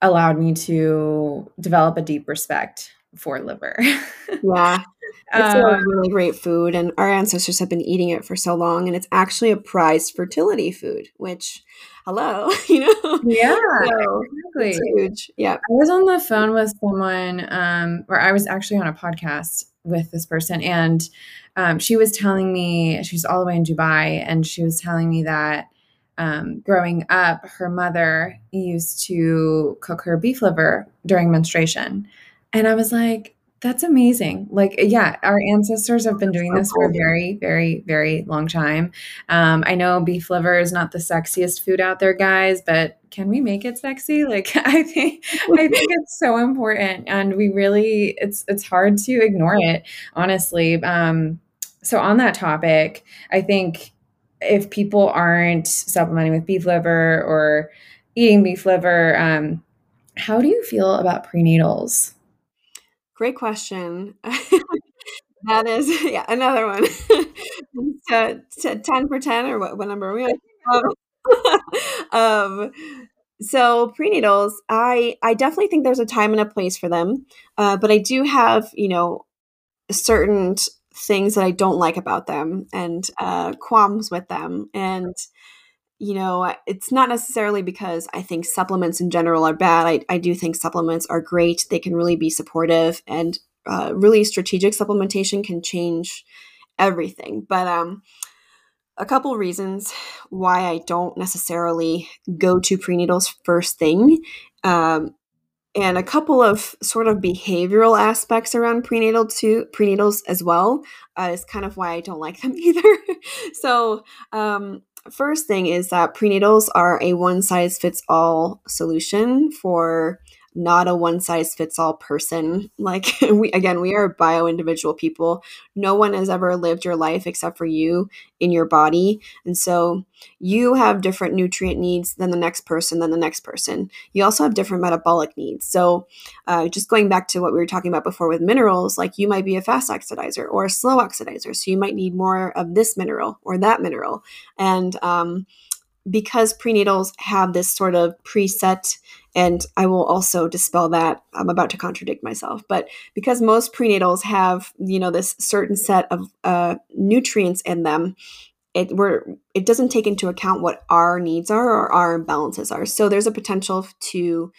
S1: allowed me to develop a deep respect for liver.
S2: yeah. It's um, a really great food, and our ancestors have been eating it for so long, and it's actually a prized fertility food, which, hello, you know?
S1: Yeah, so exactly.
S2: huge. Yeah. I
S1: was on the phone with someone, um, or I was actually on a podcast with this person, and um, she was telling me, she's all the way in Dubai, and she was telling me that um, growing up, her mother used to cook her beef liver during menstruation. And I was like, that's amazing. Like, yeah, our ancestors have been doing this for a very, very, very long time. Um, I know beef liver is not the sexiest food out there, guys, but can we make it sexy? Like, I think, I think it's so important, and we really, it's it's hard to ignore it, honestly. Um, so on that topic, I think if people aren't supplementing with beef liver or eating beef liver, um, how do you feel about prenatals?
S2: Great question. that is, yeah, another one. to 10 for 10, or what, what number are we on? um, so prenatals, I I definitely think there's a time and a place for them, uh, but I do have you know certain things that I don't like about them and uh, qualms with them, and you know, it's not necessarily because I think supplements in general are bad. I, I do think supplements are great. They can really be supportive, and uh, really strategic supplementation can change everything. But um, a couple reasons why I don't necessarily go to prenatals first thing. Um, and a couple of sort of behavioral aspects around prenatal to prenatals as well uh, is kind of why I don't like them either. so, um, first thing is that prenatals are a one size fits all solution for not a one size fits all person. Like we again, we are bio individual people. No one has ever lived your life except for you in your body. And so you have different nutrient needs than the next person than the next person. You also have different metabolic needs. So uh, just going back to what we were talking about before with minerals, like you might be a fast oxidizer or a slow oxidizer. So you might need more of this mineral or that mineral. And um, because prenatals have this sort of preset and I will also dispel that. I'm about to contradict myself, but because most prenatals have, you know, this certain set of uh, nutrients in them, it we're it doesn't take into account what our needs are or our imbalances are. So there's a potential to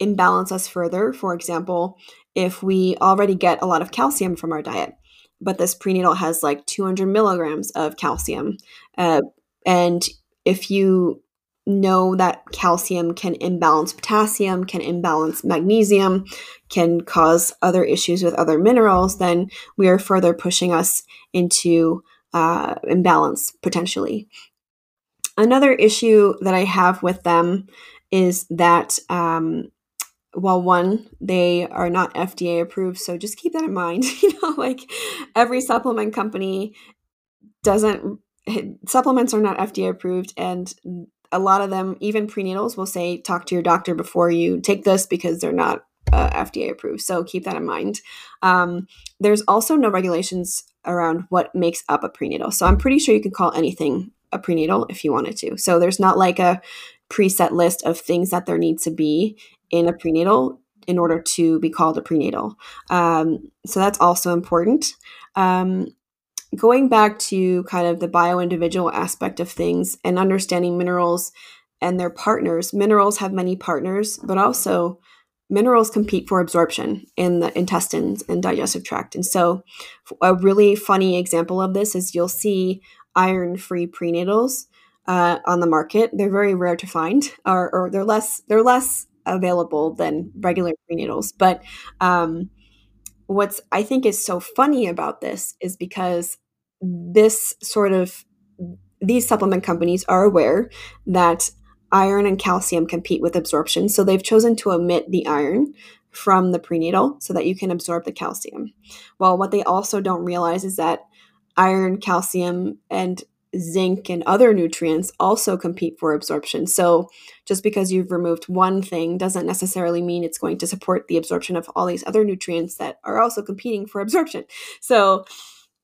S2: imbalance us further. For example, if we already get a lot of calcium from our diet, but this prenatal has like 200 milligrams of calcium, uh, and if you know that calcium can imbalance potassium, can imbalance magnesium, can cause other issues with other minerals, then we are further pushing us into uh, imbalance potentially. Another issue that I have with them is that, um, well, one, they are not FDA approved. So just keep that in mind. you know, like every supplement company doesn't supplements are not FDA approved, and a lot of them, even prenatals, will say talk to your doctor before you take this because they're not uh, FDA approved. So keep that in mind. Um, there's also no regulations around what makes up a prenatal. So I'm pretty sure you can call anything a prenatal if you wanted to. So there's not like a preset list of things that there needs to be in a prenatal in order to be called a prenatal. Um, so that's also important. Um, going back to kind of the bio individual aspect of things and understanding minerals and their partners, minerals have many partners, but also minerals compete for absorption in the intestines and digestive tract. And so, a really funny example of this is you'll see iron free prenatals uh, on the market. They're very rare to find, or, or they're less they're less available than regular prenatals. But um, what's I think is so funny about this is because this sort of these supplement companies are aware that iron and calcium compete with absorption, so they've chosen to omit the iron from the prenatal so that you can absorb the calcium. Well, what they also don't realize is that iron, calcium, and zinc and other nutrients also compete for absorption. So just because you've removed one thing doesn't necessarily mean it's going to support the absorption of all these other nutrients that are also competing for absorption. So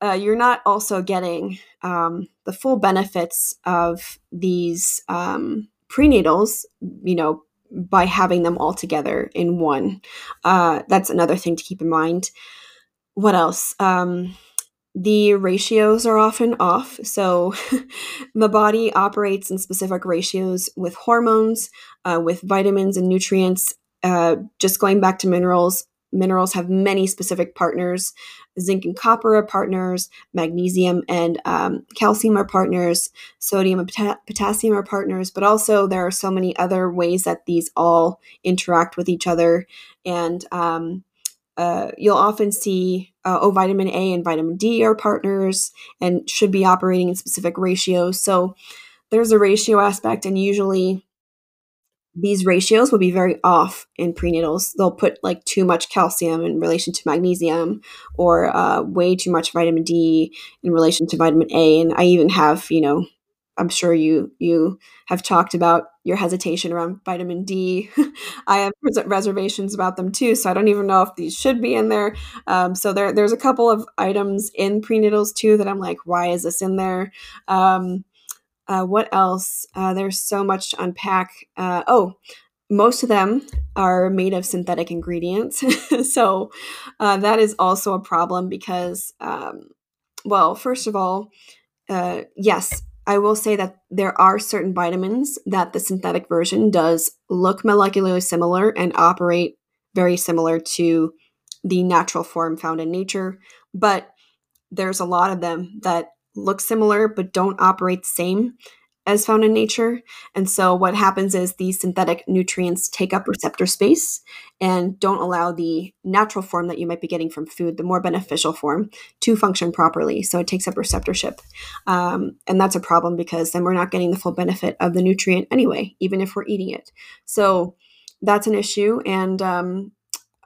S2: uh, you're not also getting um, the full benefits of these um, prenatals, you know, by having them all together in one. Uh, that's another thing to keep in mind. What else? Um, the ratios are often off. So the body operates in specific ratios with hormones, uh, with vitamins and nutrients. Uh, just going back to minerals, minerals have many specific partners. Zinc and copper are partners, magnesium and um, calcium are partners, sodium and pota- potassium are partners, but also there are so many other ways that these all interact with each other. And um, uh, you'll often see uh, oh, vitamin A and vitamin D are partners and should be operating in specific ratios. So there's a ratio aspect, and usually these ratios will be very off in prenatals. They'll put like too much calcium in relation to magnesium or uh, way too much vitamin D in relation to vitamin A. And I even have, you know, I'm sure you you have talked about your hesitation around vitamin D. I have reservations about them too, so I don't even know if these should be in there. Um, so there there's a couple of items in prenatals too that I'm like, why is this in there? Um, uh, what else? Uh, there's so much to unpack. Uh, oh, most of them are made of synthetic ingredients. so uh, that is also a problem because, um, well, first of all, uh, yes, I will say that there are certain vitamins that the synthetic version does look molecularly similar and operate very similar to the natural form found in nature, but there's a lot of them that look similar but don't operate the same as found in nature. And so what happens is these synthetic nutrients take up receptor space and don't allow the natural form that you might be getting from food, the more beneficial form, to function properly. So it takes up receptorship. Um, and that's a problem because then we're not getting the full benefit of the nutrient anyway, even if we're eating it. So that's an issue. And um,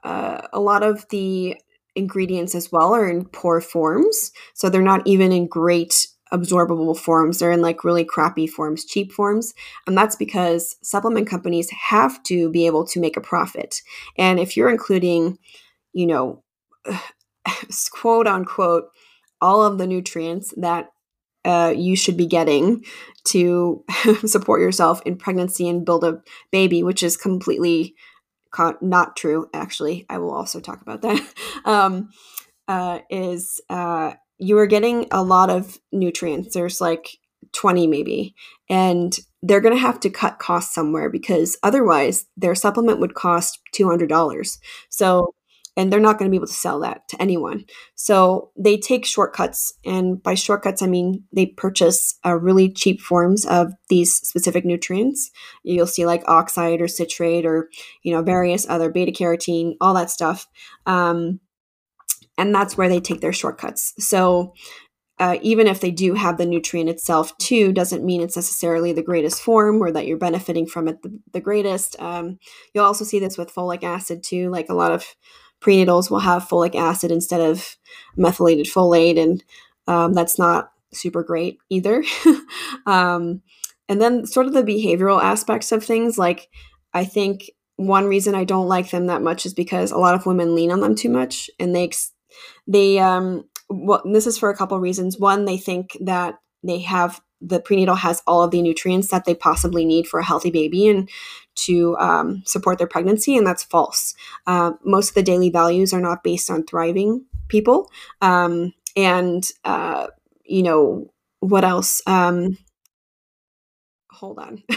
S2: uh, a lot of the ingredients as well are in poor forms. So they're not even in great absorbable forms. They're in like really crappy forms, cheap forms. And that's because supplement companies have to be able to make a profit. And if you're including, you know, quote unquote, all of the nutrients that uh, you should be getting to support yourself in pregnancy and build a baby, which is completely co- not true, actually. I will also talk about that. um, uh, is uh, you are getting a lot of nutrients. There's like 20 maybe. And they're going to have to cut costs somewhere because otherwise their supplement would cost $200. So, and they're not going to be able to sell that to anyone. So they take shortcuts. And by shortcuts, I mean they purchase uh, really cheap forms of these specific nutrients. You'll see like oxide or citrate or, you know, various other beta carotene, all that stuff. Um, and that's where they take their shortcuts. So uh, even if they do have the nutrient itself too, doesn't mean it's necessarily the greatest form or that you're benefiting from it the, the greatest. Um, you'll also see this with folic acid too. Like a lot of prenatals will have folic acid instead of methylated folate, and um, that's not super great either. um, and then, sort of the behavioral aspects of things, like I think one reason I don't like them that much is because a lot of women lean on them too much, and they ex- they um well this is for a couple reasons. One they think that they have the prenatal has all of the nutrients that they possibly need for a healthy baby and to um, support their pregnancy and that's false. Uh, most of the daily values are not based on thriving people. Um, and uh, you know what else? Um, hold on. I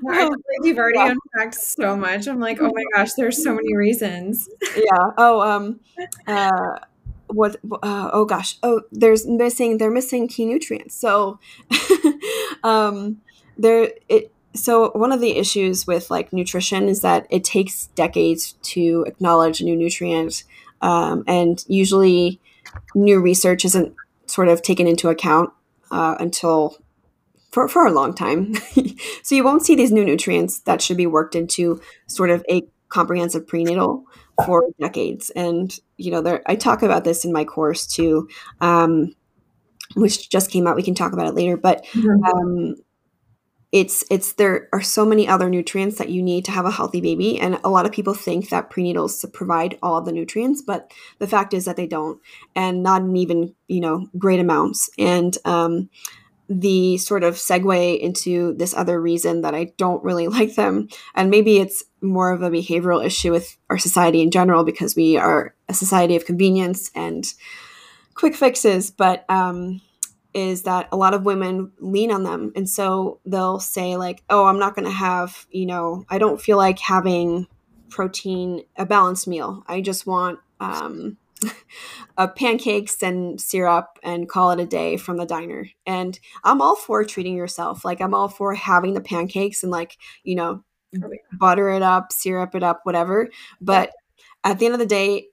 S1: feel like you've already unpacked so much. I'm like, oh my gosh, there's so many reasons.
S2: yeah. Oh, um, uh, what? Uh, oh gosh. Oh, there's missing. They're missing key nutrients. So, um, there it. So one of the issues with like nutrition is that it takes decades to acknowledge a new nutrient, um, and usually new research isn't sort of taken into account uh, until for, for a long time. so you won't see these new nutrients that should be worked into sort of a comprehensive prenatal for decades. And, you know, there, I talk about this in my course too, um, which just came out. We can talk about it later, but mm-hmm. um, it's it's there are so many other nutrients that you need to have a healthy baby and a lot of people think that prenatals provide all of the nutrients but the fact is that they don't and not in even you know great amounts and um, the sort of segue into this other reason that I don't really like them. And maybe it's more of a behavioral issue with our society in general because we are a society of convenience and quick fixes. But um, is that a lot of women lean on them. And so they'll say, like, oh, I'm not going to have, you know, I don't feel like having protein, a balanced meal. I just want, um, uh, pancakes and syrup and call it a day from the diner. And I'm all for treating yourself. Like I'm all for having the pancakes and like, you know, oh, yeah. butter it up, syrup it up, whatever. But at the end of the day,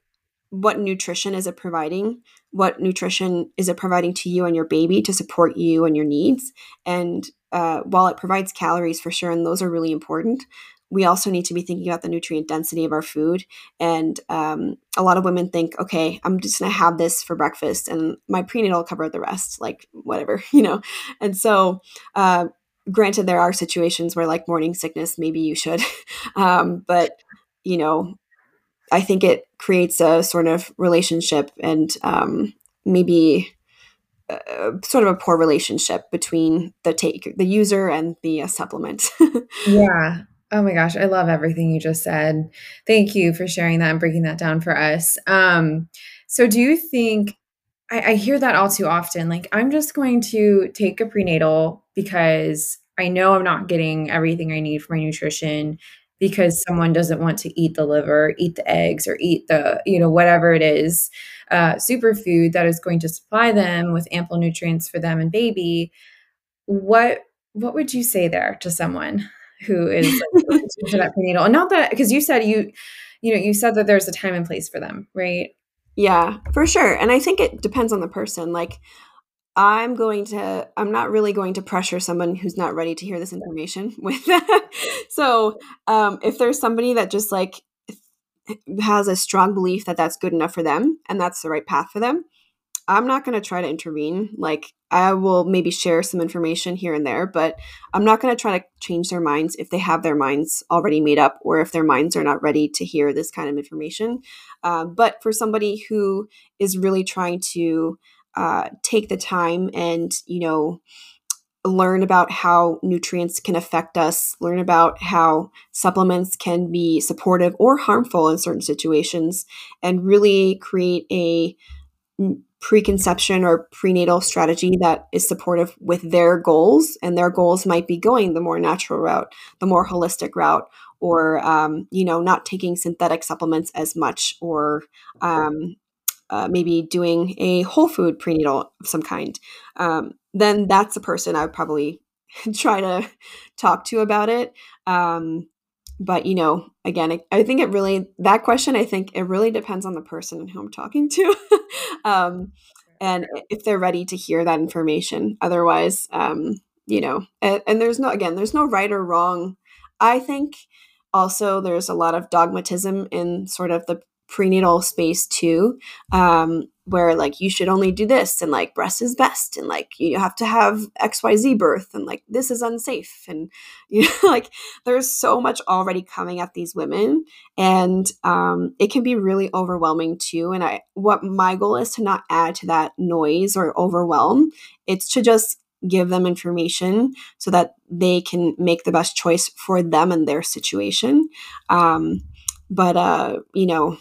S2: what nutrition is it providing? What nutrition is it providing to you and your baby to support you and your needs? And uh, while it provides calories for sure, and those are really important, we also need to be thinking about the nutrient density of our food. And um, a lot of women think, okay, I'm just going to have this for breakfast and my prenatal will cover the rest, like whatever, you know? And so, uh, granted, there are situations where, like morning sickness, maybe you should. um, but, you know, I think it creates a sort of relationship and um, maybe uh, sort of a poor relationship between the take the user and the uh, supplement.
S1: yeah, Oh my gosh, I love everything you just said. Thank you for sharing that and breaking that down for us. Um, so, do you think I, I hear that all too often? Like, I'm just going to take a prenatal because I know I'm not getting everything I need for my nutrition. because someone doesn't want to eat the liver, eat the eggs, or eat the, you know, whatever it is, uh, superfood that is going to supply them with ample nutrients for them and baby. What what would you say there to someone who is like, that prenatal? And not that because you said you, you know, you said that there's a time and place for them, right?
S2: Yeah, for sure. And I think it depends on the person. Like I'm going to I'm not really going to pressure someone who's not ready to hear this information with that. so, um, if there's somebody that just like has a strong belief that that's good enough for them and that's the right path for them, I'm not going to try to intervene. Like I will maybe share some information here and there, but I'm not going to try to change their minds if they have their minds already made up or if their minds are not ready to hear this kind of information. Uh, but for somebody who is really trying to uh, take the time and you know learn about how nutrients can affect us learn about how supplements can be supportive or harmful in certain situations and really create a preconception or prenatal strategy that is supportive with their goals and their goals might be going the more natural route the more holistic route or um, you know not taking synthetic supplements as much or um, uh, maybe doing a whole food prenatal of some kind, um, then that's the person I would probably try to talk to about it. But you know, again, I, I, think it really that question. I think it really depends on the person who I'm talking to, um, and if they're ready to hear that information. Otherwise, um, you know, and, and there's no again, there's no right or wrong. I think also there's a lot of dogmatism in sort of the prenatal space too um, where like you should only do this and like breast is best and like you have to have xyz birth and like this is unsafe and you know like there's so much already coming at these women and um, it can be really overwhelming too. And i what my goal is to not add to that noise or overwhelm it's to just give them information so that they can make the best choice for them and their situation. Um, but uh you know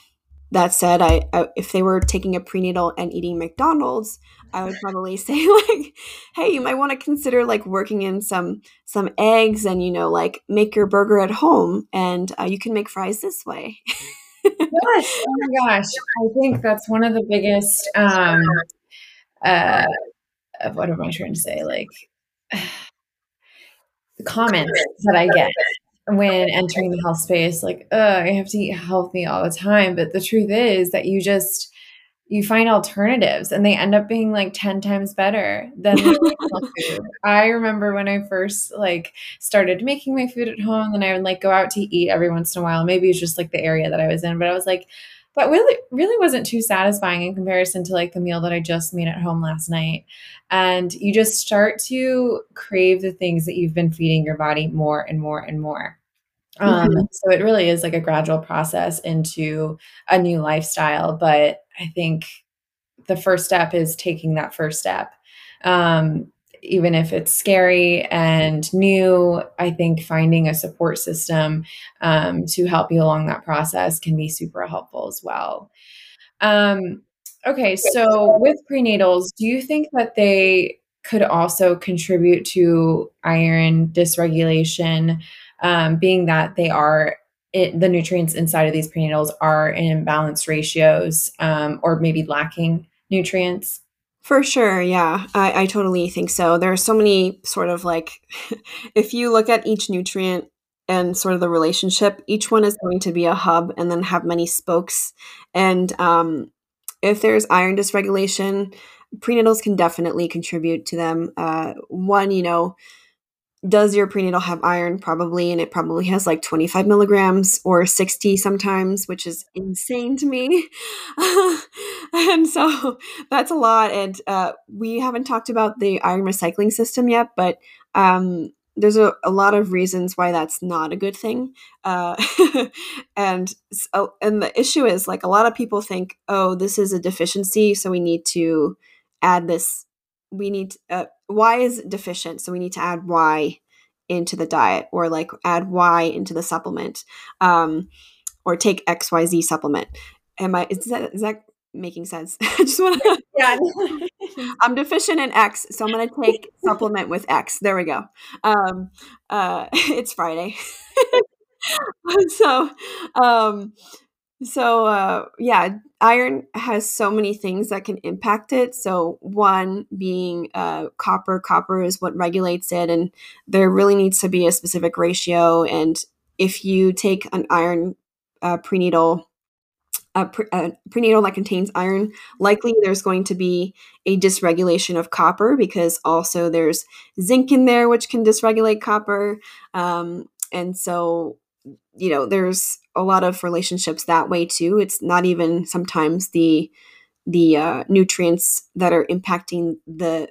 S2: that said, I, I, if they were taking a prenatal and eating McDonald's, I would probably say like, "Hey, you might want to consider like working in some some eggs and you know like make your burger at home, and uh, you can make fries this way."
S1: yes. Oh my gosh, I think that's one of the biggest. Um, uh, what am I trying to say? Like the comments that I get when entering the health space like uh i have to eat healthy all the time but the truth is that you just you find alternatives and they end up being like 10 times better than the food. I remember when I first like started making my food at home and I would like go out to eat every once in a while. Maybe it's just like the area that I was in, but I was like, that really really wasn't too satisfying in comparison to like the meal that I just made at home last night. And you just start to crave the things that you've been feeding your body more and more and more. Um, mm-hmm. So it really is like a gradual process into a new lifestyle. But I think the first step is taking that first step. Um, even if it's scary and new, I think finding a support system um, to help you along that process can be super helpful as well. Um, okay, so with prenatals, do you think that they could also contribute to iron dysregulation? Um, being that they are it, the nutrients inside of these prenatals are in imbalanced ratios um, or maybe lacking nutrients.
S2: For sure, yeah, I, I totally think so. There are so many sort of like, if you look at each nutrient and sort of the relationship, each one is going to be a hub and then have many spokes. And um, if there's iron dysregulation, prenatals can definitely contribute to them. Uh, one, you know, does your prenatal have iron? Probably, and it probably has like 25 milligrams or 60 sometimes, which is insane to me. and so that's a lot. And uh, we haven't talked about the iron recycling system yet, but um, there's a, a, lot of reasons why that's not a good thing. Uh, and so, and the issue is like a lot of people think, oh, this is a deficiency, so we need to add this we need uh, y is deficient? So we need to add y into the diet or like add y into the supplement um, or take xyz supplement. Am i is that is that making sense? I just want to yeah. I'm deficient in x so i'm going to take supplement with x. There we go. Um, uh, it's friday. So, um, so uh, yeah, iron has so many things that can impact it. So one being uh, copper. Copper is what regulates it, and there really needs to be a specific ratio. And if you take an iron uh, prenatal a, pre- a, prenatal that contains iron, likely there's going to be a dysregulation of copper because also there's zinc in there, which can dysregulate copper. Um, and so, you know, there's a lot of relationships that way too. It's not even sometimes the the uh, nutrients that are impacting the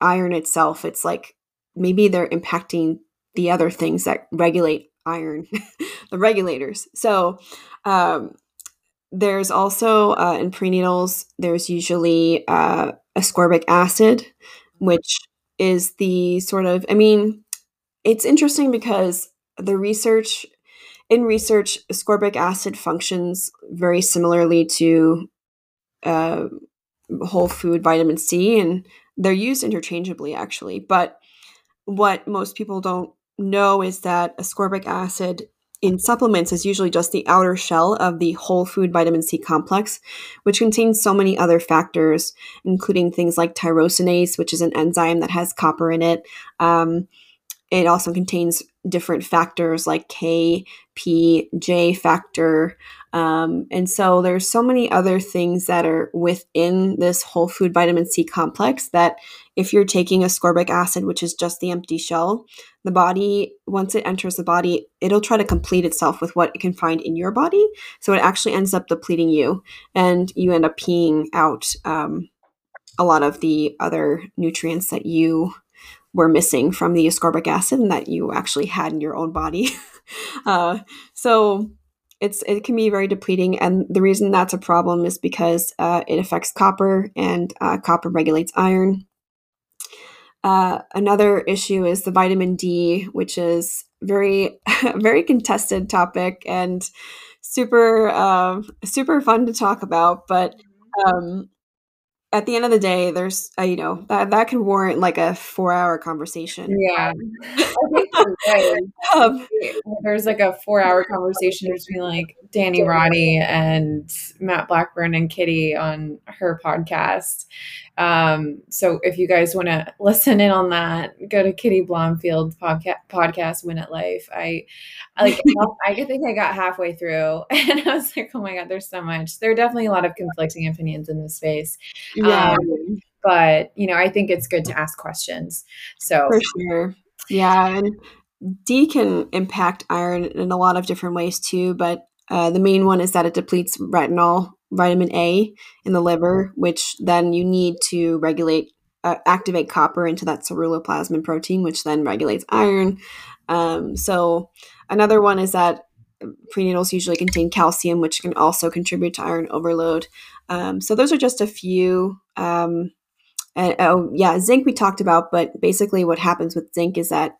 S2: iron itself. It's like maybe they're impacting the other things that regulate iron, the regulators. So, um, there's also uh, in prenatals, there's usually uh, ascorbic acid, which is the sort of, I mean, it's interesting because the research, in research, ascorbic acid functions very similarly to uh, whole food vitamin C, and they're used interchangeably actually. But what most people don't know is that ascorbic acid in supplements is usually just the outer shell of the whole food vitamin C complex, which contains so many other factors, including things like tyrosinase, which is an enzyme that has copper in it. Um, it also contains different factors like K, P, J factor. Um, and so there's so many other things that are within this whole food vitamin C complex that if you're taking ascorbic acid, which is just the empty shell, the body, once it enters the body, it'll try to complete itself with what it can find in your body. So it actually ends up depleting you, and you end up peeing out um, a lot of the other nutrients that you were missing from the ascorbic acid and that you actually had in your own body. uh, so it's it can be very depleting, and the reason that's a problem is because uh, it affects copper, and uh, copper regulates iron. Uh, another issue is the vitamin D, which is very very contested topic and super uh, super fun to talk about, but um, at the end of the day, there's uh, you know that that can warrant like a four hour conversation.
S1: Yeah, um, there's like a four hour conversation between like Danny Roddy and Matt Blackburn and Kitty on her podcast. Um, so if you guys want to listen in on that, go to Kitty Blomfield podcast, podcast Win at Life. I, I like I think I got halfway through and I was like, oh my god, there's so much. There are definitely a lot of conflicting opinions in this space. Yeah. Um, but you know, I think it's good to ask questions. So
S2: for sure. Yeah. And D can impact iron in a lot of different ways too, but uh, the main one is that it depletes retinol, vitamin A in the liver, which then you need to regulate, uh, activate copper into that ceruloplasmin protein, which then regulates iron. Um, so another one is that prenatals usually contain calcium, which can also contribute to iron overload. Um, so those are just a few. Um, and, oh yeah, zinc we talked about, but basically what happens with zinc is that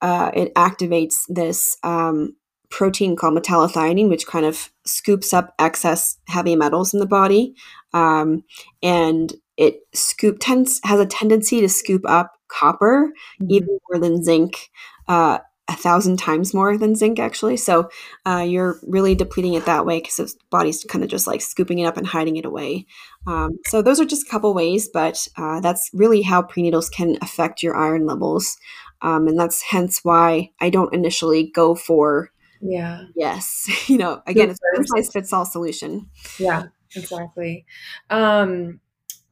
S2: uh, it activates this um, protein called metallothionein, which kind of scoops up excess heavy metals in the body, um, and it scoop tends has a tendency to scoop up copper mm-hmm. even more than zinc. Uh, a thousand times more than zinc actually so uh, you're really depleting it that way because the body's kind of just like scooping it up and hiding it away um, so those are just a couple ways but uh, that's really how prenatals can affect your iron levels um, and that's hence why i don't initially go for
S1: yeah
S2: yes you know again it's one size fits all solution
S1: yeah exactly um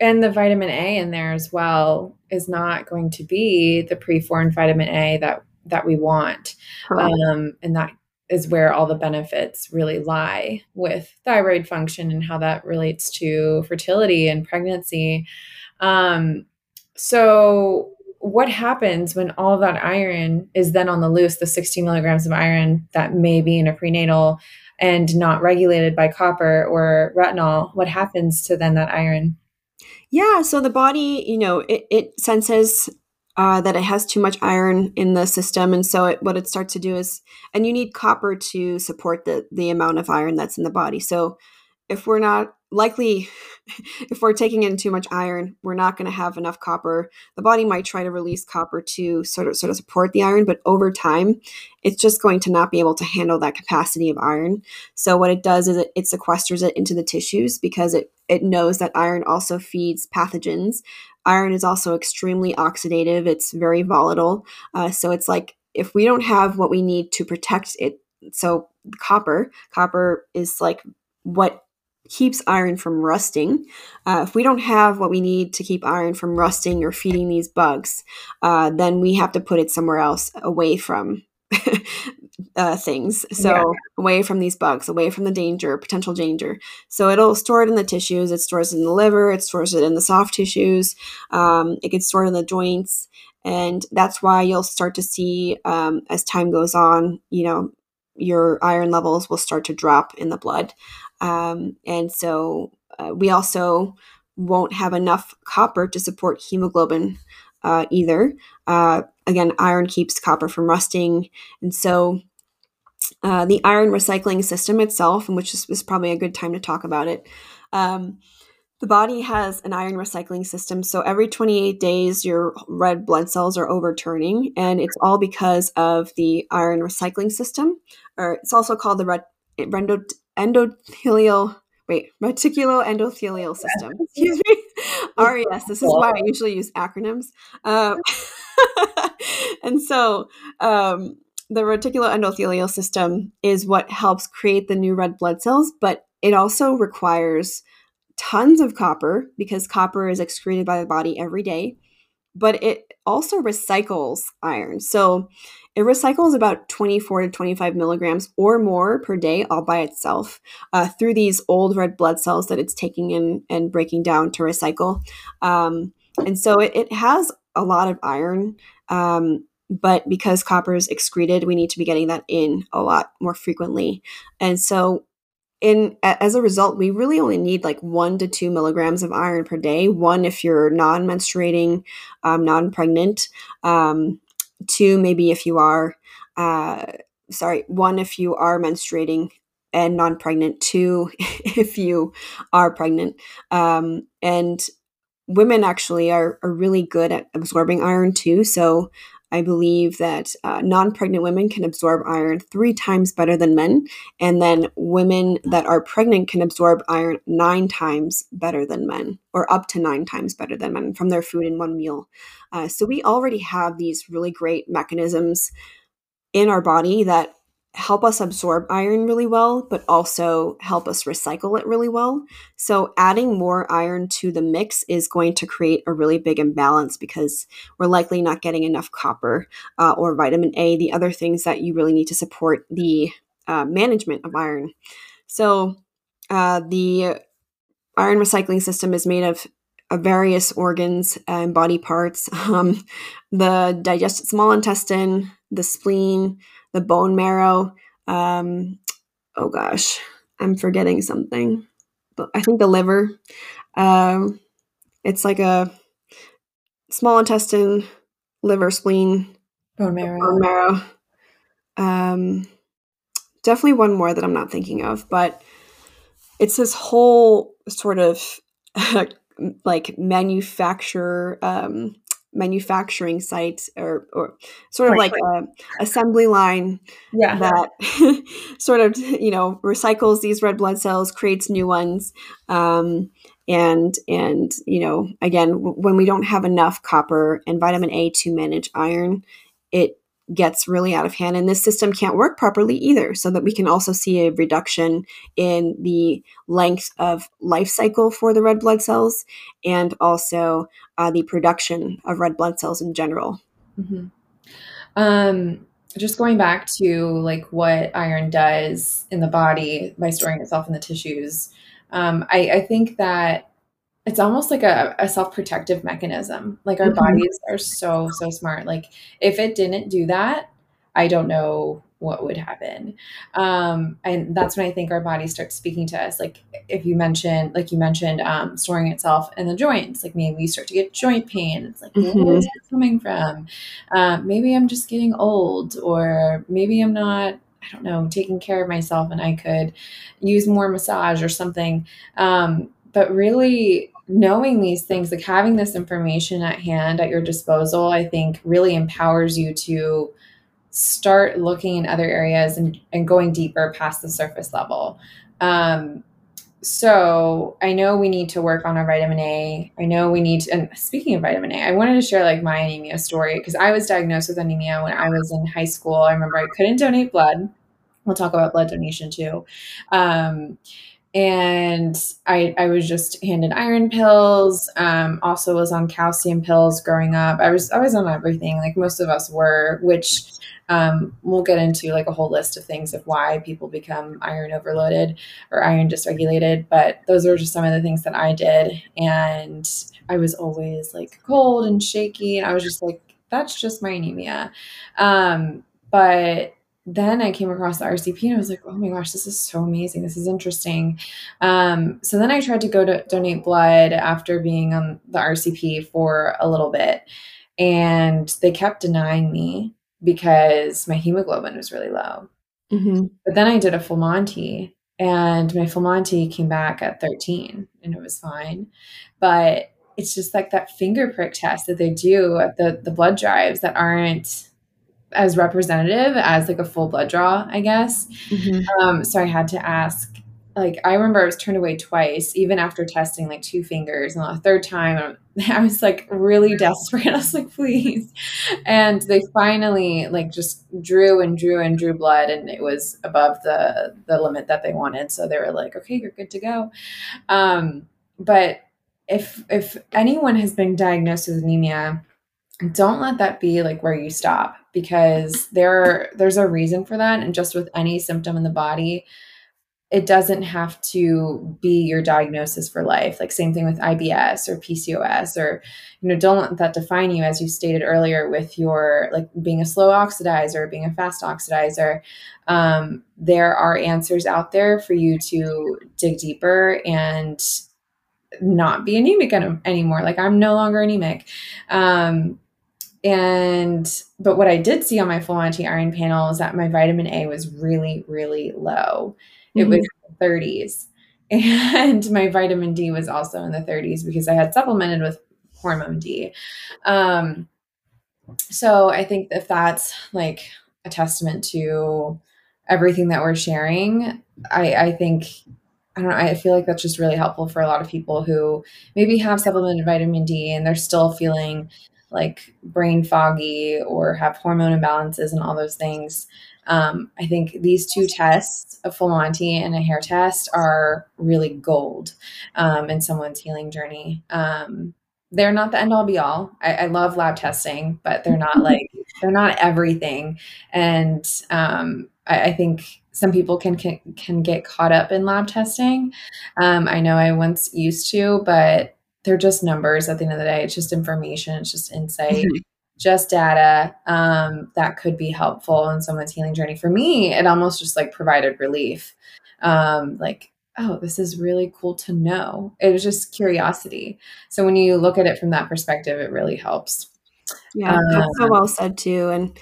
S1: and the vitamin a in there as well is not going to be the preformed vitamin a that that we want. Um, and that is where all the benefits really lie with thyroid function and how that relates to fertility and pregnancy. Um, so, what happens when all that iron is then on the loose, the 60 milligrams of iron that may be in a prenatal and not regulated by copper or retinol? What happens to then that iron?
S2: Yeah, so the body, you know, it, it senses uh, that it has too much iron in the system, and so it, what it starts to do is, and you need copper to support the the amount of iron that's in the body. So if we're not likely if we're taking in too much iron we're not going to have enough copper. The body might try to release copper to sort of sort of support the iron but over time it's just going to not be able to handle that capacity of iron. So what it does is it, it sequesters it into the tissues because it it knows that iron also feeds pathogens. Iron is also extremely oxidative. It's very volatile. Uh, so it's like if we don't have what we need to protect it so copper copper is like what keeps iron from rusting. Uh, if we don't have what we need to keep iron from rusting or feeding these bugs, uh, then we have to put it somewhere else away from uh, things. So yeah. away from these bugs, away from the danger, potential danger. So it'll store it in the tissues. It stores it in the liver. It stores it in the soft tissues. Um, it gets stored in the joints. And that's why you'll start to see um, as time goes on, you know, your iron levels will start to drop in the blood. Um, and so uh, we also won't have enough copper to support hemoglobin uh, either. Uh, again, iron keeps copper from rusting. And so uh, the iron recycling system itself, and which is, is, probably a good time to talk about it. Um, the body has an iron recycling system. So every 28 days, your red blood cells are overturning, and it's all because of the iron recycling system, or it's also called the red, endothelial wait reticulo endothelial system. Excuse me. Res this is why i usually use acronyms. Um, and so um, the reticuloendothelial system is what helps create the new red blood cells but it also requires tons of copper because copper is excreted by the body every day but it also recycles iron. So it recycles about 24 to 25 milligrams or more per day all by itself uh, through these old red blood cells that it's taking in and breaking down to recycle. Um, and so it, it, has a lot of iron, um, but because copper is excreted, we need to be getting that in a lot more frequently. And so in as a result, we really only need like one to two milligrams of iron per day. One if you're non-menstruating, um, non-pregnant, um, two maybe if you are uh, sorry one if you are menstruating and non-pregnant two if you are pregnant. Um, and women actually are, are really good at absorbing iron too so I believe that uh, non pregnant women can absorb iron three times better than men. And then women that are pregnant can absorb iron nine times better than men, or up to nine times better than men from their food in one meal. Uh, so we already have these really great mechanisms in our body that help us absorb iron really well, but also help us recycle it really well. So, adding more iron to the mix is going to create a really big imbalance because we're likely not getting enough copper uh, or vitamin A, the other things that you really need to support the uh, management of iron. So, uh, the iron recycling system is made of various organs and body parts um, the digestive small intestine, the spleen, the bone marrow. Um, oh gosh, I'm forgetting something. But I think the liver. Um, it's like a small intestine, liver, spleen,
S1: bone marrow.
S2: Bone marrow. Um, definitely one more that I'm not thinking of, but it's this whole sort of like manufacture um, manufacturing sites or, or sort of right, like right. a assembly line yeah. that sort of you know recycles these red blood cells creates new ones um, and and you know again w- when we don't have enough copper and vitamin a to manage iron it gets really out of hand and this system can't work properly either so that we can also see a reduction in the length of life cycle for the red blood cells and also uh, the production of red blood cells in general
S1: mm-hmm. um, just going back to like what iron does in the body by storing itself in the tissues um, I, I think that it's almost like a, a self-protective mechanism like our mm-hmm. bodies are so so smart like if it didn't do that i don't know what would happen um, and that's when i think our body starts speaking to us like if you mentioned like you mentioned um, storing itself in the joints like maybe we start to get joint pain it's like mm-hmm. where is it coming from uh, maybe i'm just getting old or maybe i'm not I don't know, taking care of myself and I could use more massage or something. Um, but really knowing these things, like having this information at hand at your disposal, I think really empowers you to start looking in other areas and, and going deeper past the surface level. Um, so I know we need to work on our vitamin A. I know we need to, and speaking of vitamin A, I wanted to share like my anemia story because I was diagnosed with anemia when I was in high school. I remember I couldn't donate blood. We'll talk about blood donation too. Um, and I, I was just handed iron pills. Um, also was on calcium pills growing up. I was I was on everything, like most of us were, which um, we'll get into like a whole list of things of why people become iron overloaded or iron dysregulated. But those are just some of the things that I did. And I was always like cold and shaky. And I was just like, that's just my anemia. Um, but then I came across the RCP and I was like, oh my gosh, this is so amazing. This is interesting. Um, so then I tried to go to donate blood after being on the RCP for a little bit. And they kept denying me because my hemoglobin was really low. Mm-hmm. But then I did a full Monty and my full Monty came back at 13 and it was fine. But it's just like that finger prick test that they do at the, the blood drives that aren't as representative as like a full blood draw, I guess. Mm-hmm. Um, so I had to ask like I remember I was turned away twice, even after testing like two fingers. And the third time, I was like really desperate. I was like, please. And they finally like just drew and drew and drew blood, and it was above the the limit that they wanted. So they were like, okay, you're good to go. Um, but if if anyone has been diagnosed with anemia, don't let that be like where you stop because there there's a reason for that. And just with any symptom in the body it doesn't have to be your diagnosis for life. Like same thing with IBS or PCOS or you know don't let that define you as you stated earlier with your like being a slow oxidizer, being a fast oxidizer. Um, there are answers out there for you to dig deeper and not be anemic anymore. Like I'm no longer anemic. Um, and but what I did see on my full Monty iron panel is that my vitamin A was really, really low. It mm-hmm. was 30s. And my vitamin D was also in the 30s because I had supplemented with hormone D. Um, so I think if that's like a testament to everything that we're sharing, I, I think I don't know, I feel like that's just really helpful for a lot of people who maybe have supplemented vitamin D and they're still feeling like brain foggy or have hormone imbalances and all those things. Um, I think these two tests, a full Monty and a hair test, are really gold um, in someone's healing journey. Um, they're not the end all be all. I, I, love lab testing, but they're not like they're not everything. And um, I, I, think some people can, can, can get caught up in lab testing. Um, I know I once used to, but they're just numbers at the end of the day. It's just information. It's just insight. Mm-hmm just data um, that could be helpful in someone's healing journey. For me, it almost just like provided relief. Um, like, oh, this is really cool to know. It was just curiosity. So when you look at it from that perspective, it really helps.
S2: Yeah, um, that's so well said too. And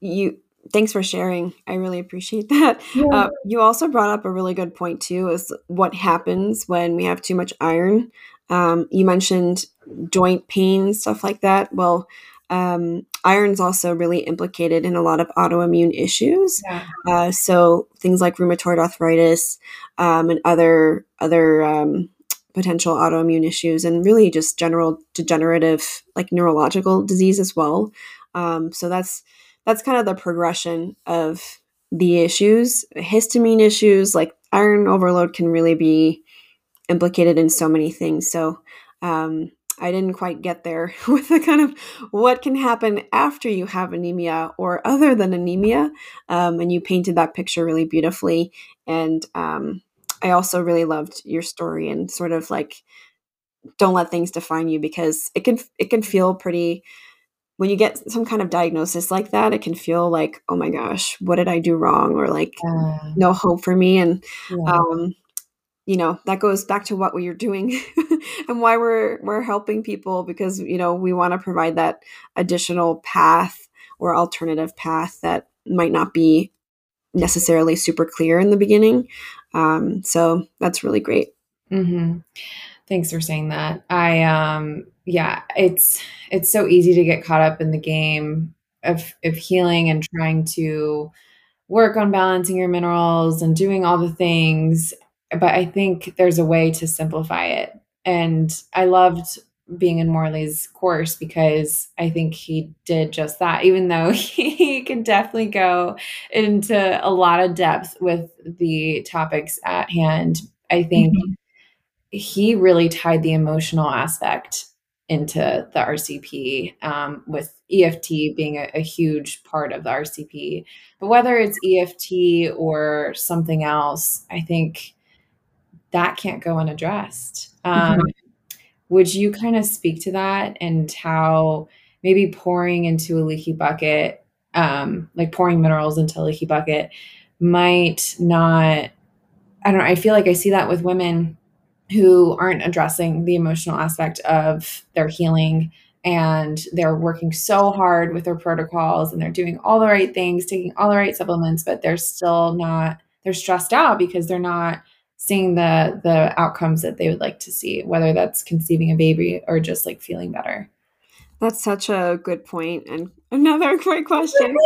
S2: you, thanks for sharing. I really appreciate that. Yeah. Uh, you also brought up a really good point too, is what happens when we have too much iron. Um, you mentioned joint pain, stuff like that. Well, um, iron's also really implicated in a lot of autoimmune issues. Yeah. Uh, so things like rheumatoid arthritis um, and other other um, potential autoimmune issues, and really just general degenerative, like neurological disease as well. Um, so that's that's kind of the progression of the issues. Histamine issues, like iron overload, can really be implicated in so many things. So um, I didn't quite get there with the kind of what can happen after you have anemia or other than anemia. Um, and you painted that picture really beautifully. And um, I also really loved your story and sort of like don't let things define you because it can it can feel pretty when you get some kind of diagnosis like that it can feel like oh my gosh what did i do wrong or like no hope for me and yeah. um, you know that goes back to what we are doing and why we're we're helping people because you know we want to provide that additional path or alternative path that might not be necessarily super clear in the beginning. Um, so that's really great.
S1: Mm-hmm. Thanks for saying that. I um yeah, it's it's so easy to get caught up in the game of of healing and trying to work on balancing your minerals and doing all the things, but I think there's a way to simplify it. And I loved being in Morley's course because I think he did just that, even though he can definitely go into a lot of depth with the topics at hand. I think mm-hmm. he really tied the emotional aspect into the RCP, um, with EFT being a, a, huge part of the RCP. But whether it's EFT or something else, I think that can't go unaddressed. Um, mm-hmm. Would you kind of speak to that and how maybe pouring into a leaky bucket, um, like pouring minerals into a leaky bucket, might not? I don't know. I feel like I see that with women who aren't addressing the emotional aspect of their healing and they're working so hard with their protocols and they're doing all the right things, taking all the right supplements, but they're still not they're stressed out because they're not seeing the the outcomes that they would like to see, whether that's conceiving a baby or just like feeling better.
S2: That's such a good point and another great question.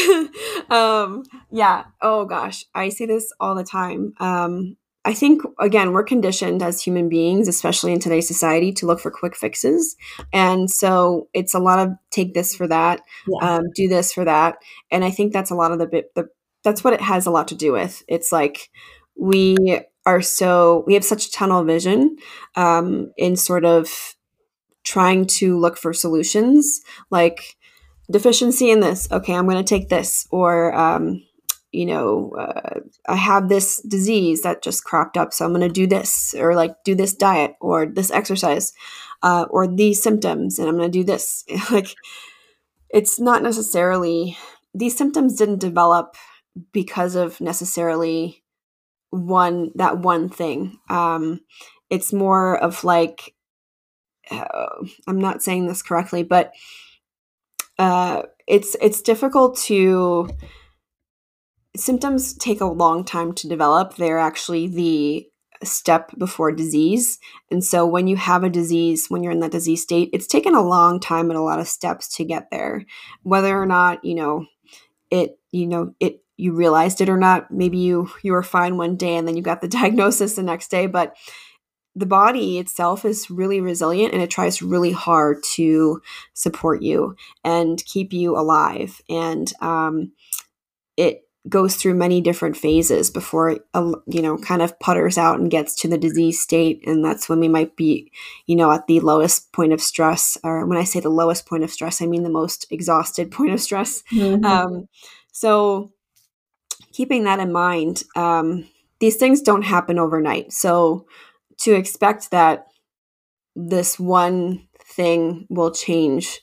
S2: um, yeah. Oh gosh, I see this all the time. Um, I think, again, we're conditioned as human beings, especially in today's society, to look for quick fixes. And so it's a lot of take this for that, yeah. um, do this for that. And I think that's a lot of the bit, the, that's what it has a lot to do with. It's like we are so, we have such tunnel vision um, in sort of trying to look for solutions like deficiency in this. Okay, I'm going to take this. Or, um, you know, uh, I have this disease that just cropped up, so I'm going to do this, or like do this diet, or this exercise, uh, or these symptoms, and I'm going to do this. like, it's not necessarily, these symptoms didn't develop because of necessarily one, that one thing. Um, it's more of like, uh, I'm not saying this correctly, but uh, it's it's difficult to symptoms take a long time to develop. They're actually the step before disease. And so when you have a disease, when you're in that disease state, it's taken a long time and a lot of steps to get there. Whether or not, you know, it, you know, it you realized it or not, maybe you you were fine one day and then you got the diagnosis the next day, but the body itself is really resilient and it tries really hard to support you and keep you alive. And um, it goes through many different phases before it, uh, you know kind of putters out and gets to the disease state and that's when we might be you know at the lowest point of stress or when i say the lowest point of stress i mean the most exhausted point of stress mm-hmm. um, so keeping that in mind um, these things don't happen overnight. So to expect that this one thing will change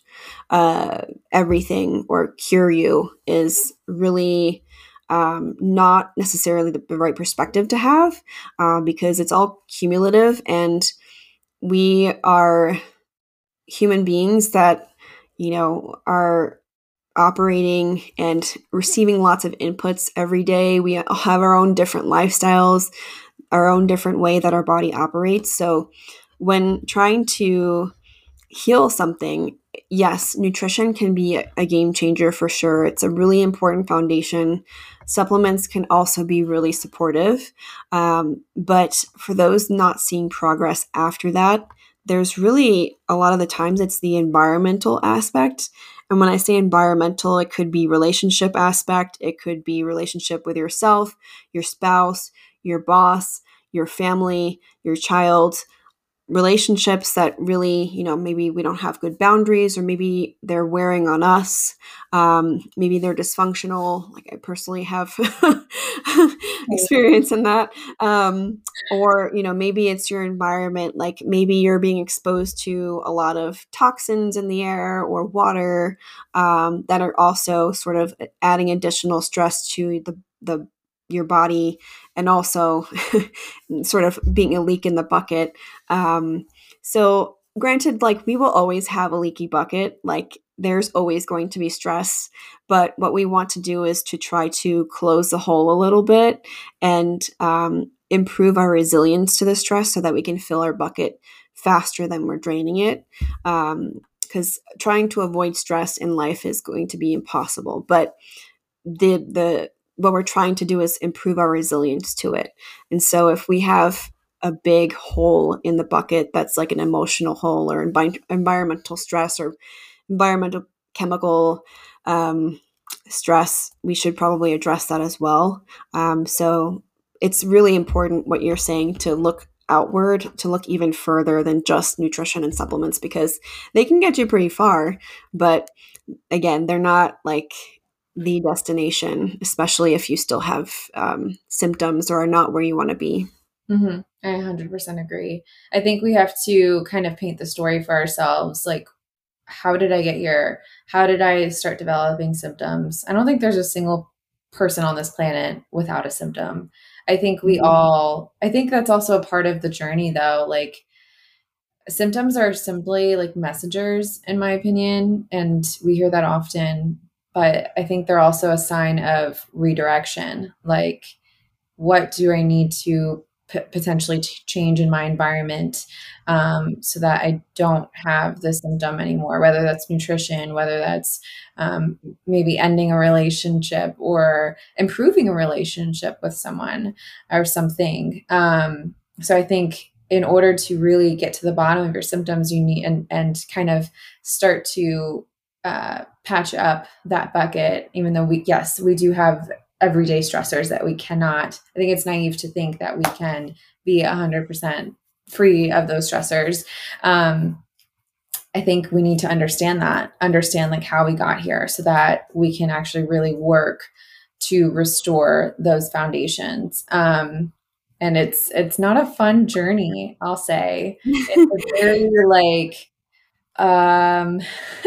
S2: uh, everything or cure you is really um, not necessarily the, right perspective to have uh, because it's all cumulative and we are human beings that you know are operating and receiving lots of inputs every day we have our own different lifestyles our own different way that our body operates so when trying to heal something yes nutrition can be a game changer for sure it's a really important foundation Supplements can also be really supportive. Um, but for those not seeing progress after that, there's really a lot of the times it's the environmental aspect. And when I say environmental, it could be relationship aspect, it could be relationship with yourself, your spouse, your boss, your family, your child, relationships that really, you know, maybe we don't have good boundaries or maybe they're wearing on us. Um, maybe they're dysfunctional. Like I personally have experience in that. Um, or, you know, maybe it's your environment. Like maybe you're being exposed to a lot of toxins in the air or water um, that are also sort of adding additional stress to the, the your body and also sort of being a leak in the bucket. Um, so, granted, like we will always have a leaky bucket. Like there's always going to be stress. But what we want to do is to try to close the hole a little bit and um, improve our resilience to the stress so that we can fill our bucket faster than we're draining it. Because um, trying to avoid stress in life is going to be impossible. But the the what we're trying to do is improve our resilience to it. And so if we have a big hole in the bucket that's like an emotional hole or envi- environmental stress or environmental chemical um, stress, we should probably address that as well. Um, so it's really important what you're saying to look outward, to look even further than just nutrition and supplements because they can get you pretty far. But again, they're not like the destination, especially if you still have um, symptoms or are not where you want to be.
S1: Mm-hmm. I 100% agree. I think we have to kind of paint the story for ourselves. Like, how did I get here? How did I start developing symptoms? I don't think there's a single person on this planet without a symptom. I think we mm-hmm. all, I think that's also a part of the journey, though. Like, symptoms are simply like messengers, in my opinion. And we hear that often. But I think they're also a sign of redirection. Like, what do I need to p- potentially t- change in my environment um, so that I don't have the symptom anymore, whether that's nutrition, whether that's um, maybe ending a relationship or improving a relationship with someone or something. Um, so I think in order to really get to the bottom of your symptoms, you need and, and kind of start to uh, patch up that bucket, even though we, yes, we do have everyday stressors that we cannot i think it's naive to think that we can be 100% free of those stressors. Um, i think we need to understand that understand like how we got here so that we can actually really work to restore those foundations. Um, and it's it's not a fun journey i'll say. It's very like um,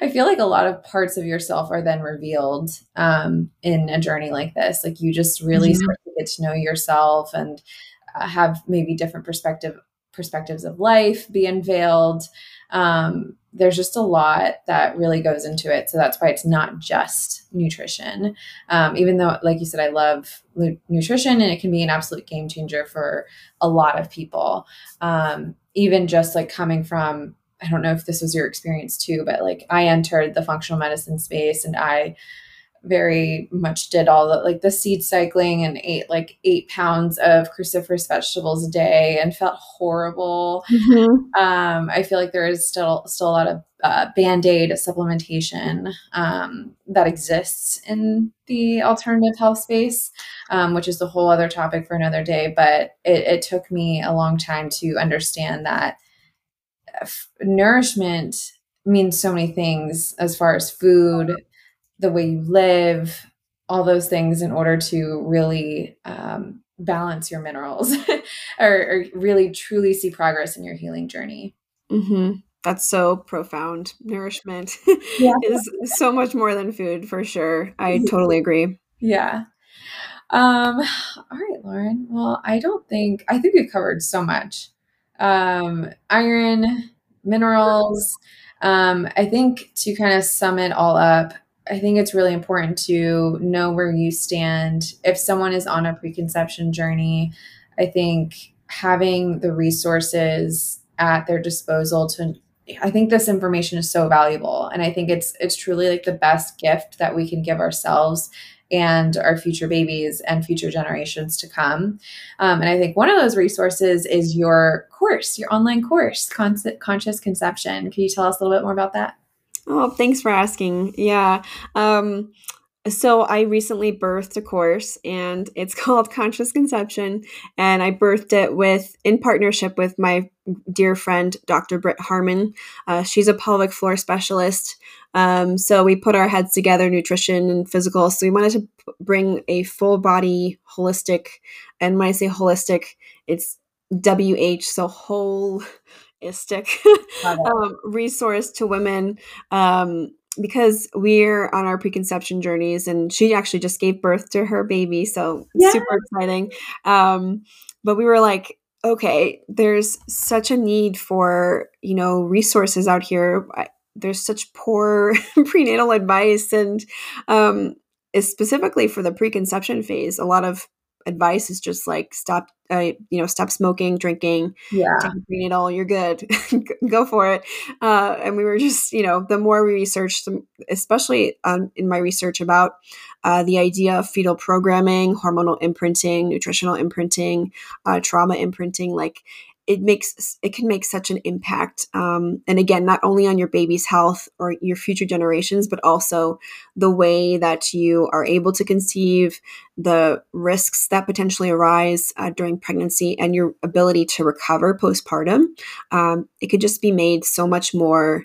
S1: I feel like a lot of parts of yourself are then revealed um, in a journey like this. Like you just really mm-hmm. start to get to know yourself and uh, have maybe different perspective perspectives of life be unveiled. Um, there's just a lot that really goes into it. So that's why it's not just nutrition. Um, even though, like you said, I love nutrition and it can be an absolute game changer for a lot of people. Um, even just like coming from I don't know if this was your experience too, but like I entered the functional medicine space and I very much did all the like the seed cycling and ate like eight pounds of cruciferous vegetables a day and felt horrible. Mm-hmm. Um, I feel like there is still still a lot of uh, band aid supplementation um, that exists in the alternative health space, um, which is a whole other topic for another day. But it, it took me a long time to understand that nourishment means so many things as far as food, the way you live, all those things in order to really um, balance your minerals or, or, really truly see progress in your healing journey.
S2: Mm-hmm. That's so profound. Nourishment yeah. is so much more than food for sure. I totally agree.
S1: Yeah. Um, all right, Lauren. Well, I don't think, I think we covered so much um, iron, minerals. Um, I think to kind of sum it all up, I think it's really important to know where you stand. If someone is on a preconception journey, I think having the resources at their disposal to I think this information is so valuable and I think it's it's truly like the best gift that we can give ourselves and our future babies and future generations to come. Um, and I think one of those resources is your course, your online course, Con- Conscious Conception. Can you tell us a little bit more about that?
S2: Oh, thanks for asking. Yeah. Um, so I recently birthed a course and it's called Conscious Conception and I birthed it with in partnership with my dear friend Dr. Britt Harmon. Uh, she's a pelvic floor specialist. Um, so we put our heads together, nutrition and physical. So we wanted to bring a full body holistic, and when I say holistic, it's WH, so holistic um, resource to women. Um, because we're on our preconception journeys and she actually just gave birth to her baby so yeah. super exciting. Um, but we were like okay there's such a need for you know resources out here. There's such poor prenatal advice and um, specifically for the preconception phase. A lot of advice is just like stop uh, you know stop smoking drinking
S1: yeah.
S2: take prenatal you're good. Go for it. Uh, and we were just you know the more we researched especially um, in my research about uh, the idea of fetal programming hormonal imprinting nutritional imprinting uh, trauma imprinting like it makes it can make such an impact um, and again not only on your baby's health or your future generations but also the way that you are able to conceive the risks that potentially arise uh, during pregnancy and your ability to recover postpartum. Um, it could just be made so much more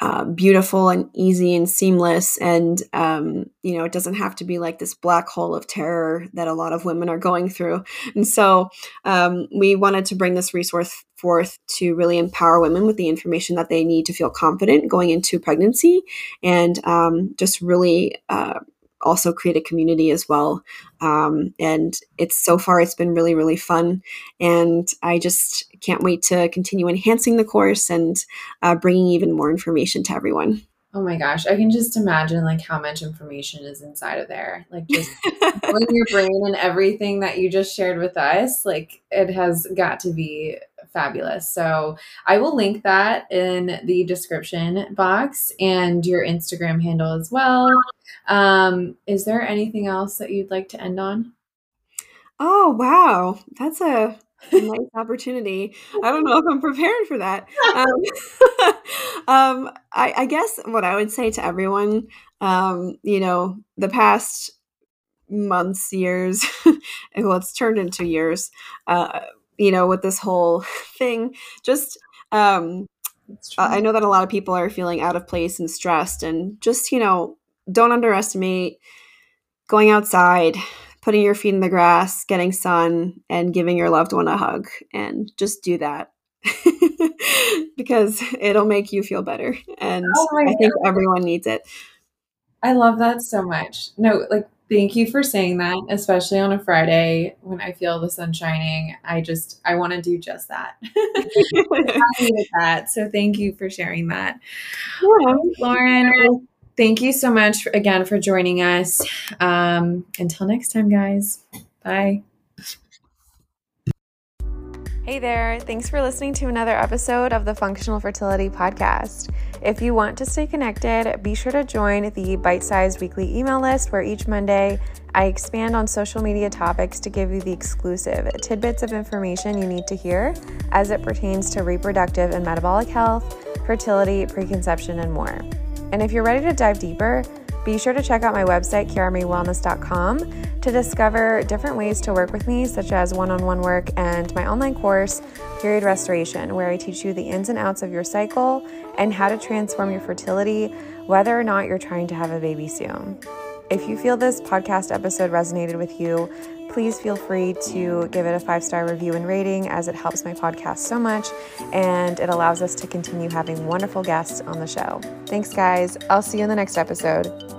S2: uh, beautiful and easy and seamless. And, um, you know, it doesn't have to be like this black hole of terror that a lot of women are going through. And so um, we wanted to bring this resource forth to really empower women with the information that they need to feel confident going into pregnancy and um, just really. Uh, also create a community as well. Um, and it's so far it's been really really fun, and I just can't wait to continue enhancing the course and uh, bringing even more information to everyone.
S1: Oh my gosh, I can just imagine like how much information is inside of there. Like just in your brain and everything that you just shared with us, like it has got to be fabulous. So I will link that in the description box and your Instagram handle as well. Um, is there anything else that you'd like to end on?
S2: Oh wow, that's a nice opportunity. I don't know if I'm prepared for that. Um, um, I, I, guess what I would say to everyone, um, you know, the past months, years, well, it's turned into years, uh, you know, with this whole thing, just, um, I know that a lot of people are feeling out of place and stressed, and just, you know, don't underestimate going outside putting your feet in the grass, getting sun, and giving your loved one a hug. And just do that because it'll make you feel better. And oh I think everyone needs it.
S1: I love that so much. No, like, thank you for saying that, especially on a Friday when I feel the sun shining. I just, I want to do just that. That. So thank you for sharing that. Yeah. Lauren, thank you so much for, again for joining us. Um, until next time, guys. Bye. Hey there. Thanks for listening to another episode of the Functional Fertility Podcast. If you want to stay connected, be sure to join the bite sized weekly email list where each Monday I expand on social media topics to give you the exclusive tidbits of information you need to hear as it pertains to reproductive and metabolic health, fertility, preconception, and more. And if you're ready to dive deeper, be sure to check out my website, kiaramayewellness.com, to discover different ways to work with me, such as one on one work and my online course, Period Restoration, where I teach you the ins and outs of your cycle and how to transform your fertility, whether or not you're trying to have a baby soon. If you feel this podcast episode resonated with you, please feel free to give it a five star review and rating as it helps my podcast so much and it allows us to continue having wonderful guests on the show. Thanks, guys. I'll see you in the next episode.